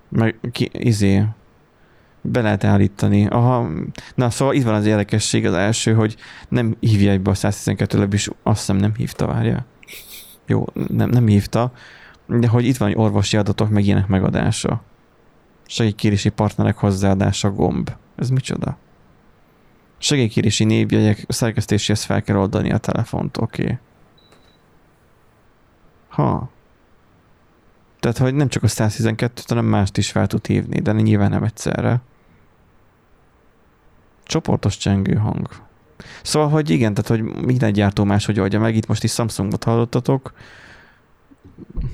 Meg ki, izé, be lehet állítani. Aha. Na, szóval itt van az érdekesség, az első, hogy nem hívja egybe a 112 legalábbis azt hiszem nem hívta, várja. Jó, nem, nem hívta, de hogy itt van, hogy orvosi adatok meg ilyenek megadása. Segélykérési partnerek hozzáadása gomb. Ez micsoda? Segélykérési névjegyek szerkesztéséhez fel kell oldani a telefont, oké. Okay. Ha. Tehát, hogy nem csak a 112-t, hanem mást is fel tud hívni, de nyilván nem egyszerre. Csoportos csengő hang. Szóval, hogy igen, tehát, hogy minden gyártó hogy oldja meg. Itt most is Samsungot hallottatok.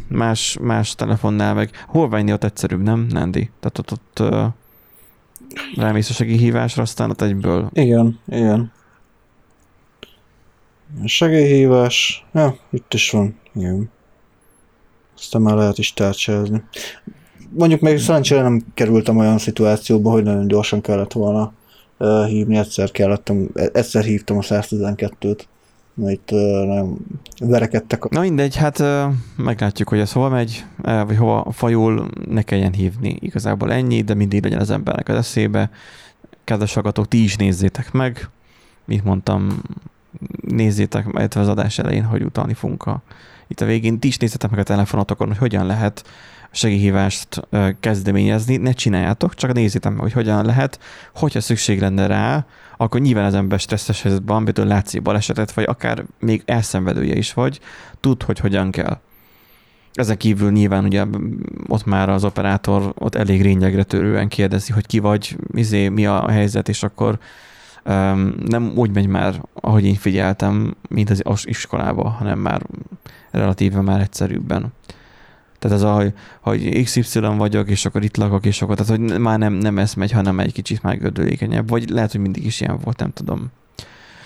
Más, más telefonnál meg. Ott egyszerűbb, nem, Nandi? Tehát ott, ott uh, rámész a segélyhívásra, aztán ott egyből. Igen, igen. Segélyhívás. Ja, itt is van. Igen. Aztán már lehet is tárcsázni. Mondjuk még szerencsére nem kerültem olyan szituációba, hogy nagyon gyorsan kellett volna uh, hívni, egyszer kellettem, egyszer hívtam a 112-t, mert uh, nagyon verekedtek. Na mindegy, hát uh, meglátjuk, hogy ez hova megy, uh, vagy hova fajul, ne kelljen hívni. Igazából ennyi, de mindig legyen az embernek az eszébe. Kedves hallgatók, ti is nézzétek meg. Mint mondtam, nézzétek meg az adás elején, hogy utalni fogunk a itt a végén ti is nézzetek meg a telefonotokon, hogy hogyan lehet segélyhívást kezdeményezni, ne csináljátok, csak nézzétek meg, hogy hogyan lehet, hogyha szükség lenne rá, akkor nyilván az ember stresszes helyzetben, amitől látszik balesetet, vagy akár még elszenvedője is vagy, tud, hogy hogyan kell. Ezen kívül nyilván ugye ott már az operátor ott elég rényegre törően kérdezi, hogy ki vagy, izé, mi a helyzet, és akkor um, nem úgy megy már, ahogy én figyeltem, mint az iskolában, hanem már relatíve már egyszerűbben. Tehát ez a, hogy, hogy XY vagyok, és akkor itt lakok, és akkor, tehát hogy már nem, nem ez megy, hanem egy kicsit már gördülékenyebb, vagy lehet, hogy mindig is ilyen volt, nem tudom.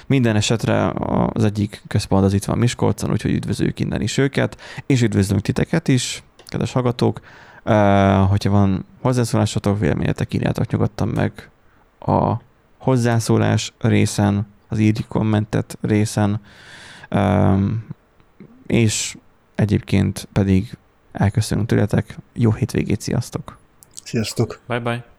Minden esetre az egyik központ az itt van Miskolcon, úgyhogy üdvözlőjük innen is őket, és üdvözlünk titeket is, kedves hallgatók. Uh, hogyha van hozzászólásotok, véleményetek, írjátok nyugodtan meg a hozzászólás részen, az írj kommentet részen, um, és egyébként pedig elköszönünk tőletek. Jó hétvégét, sziasztok! Sziasztok! Bye bye!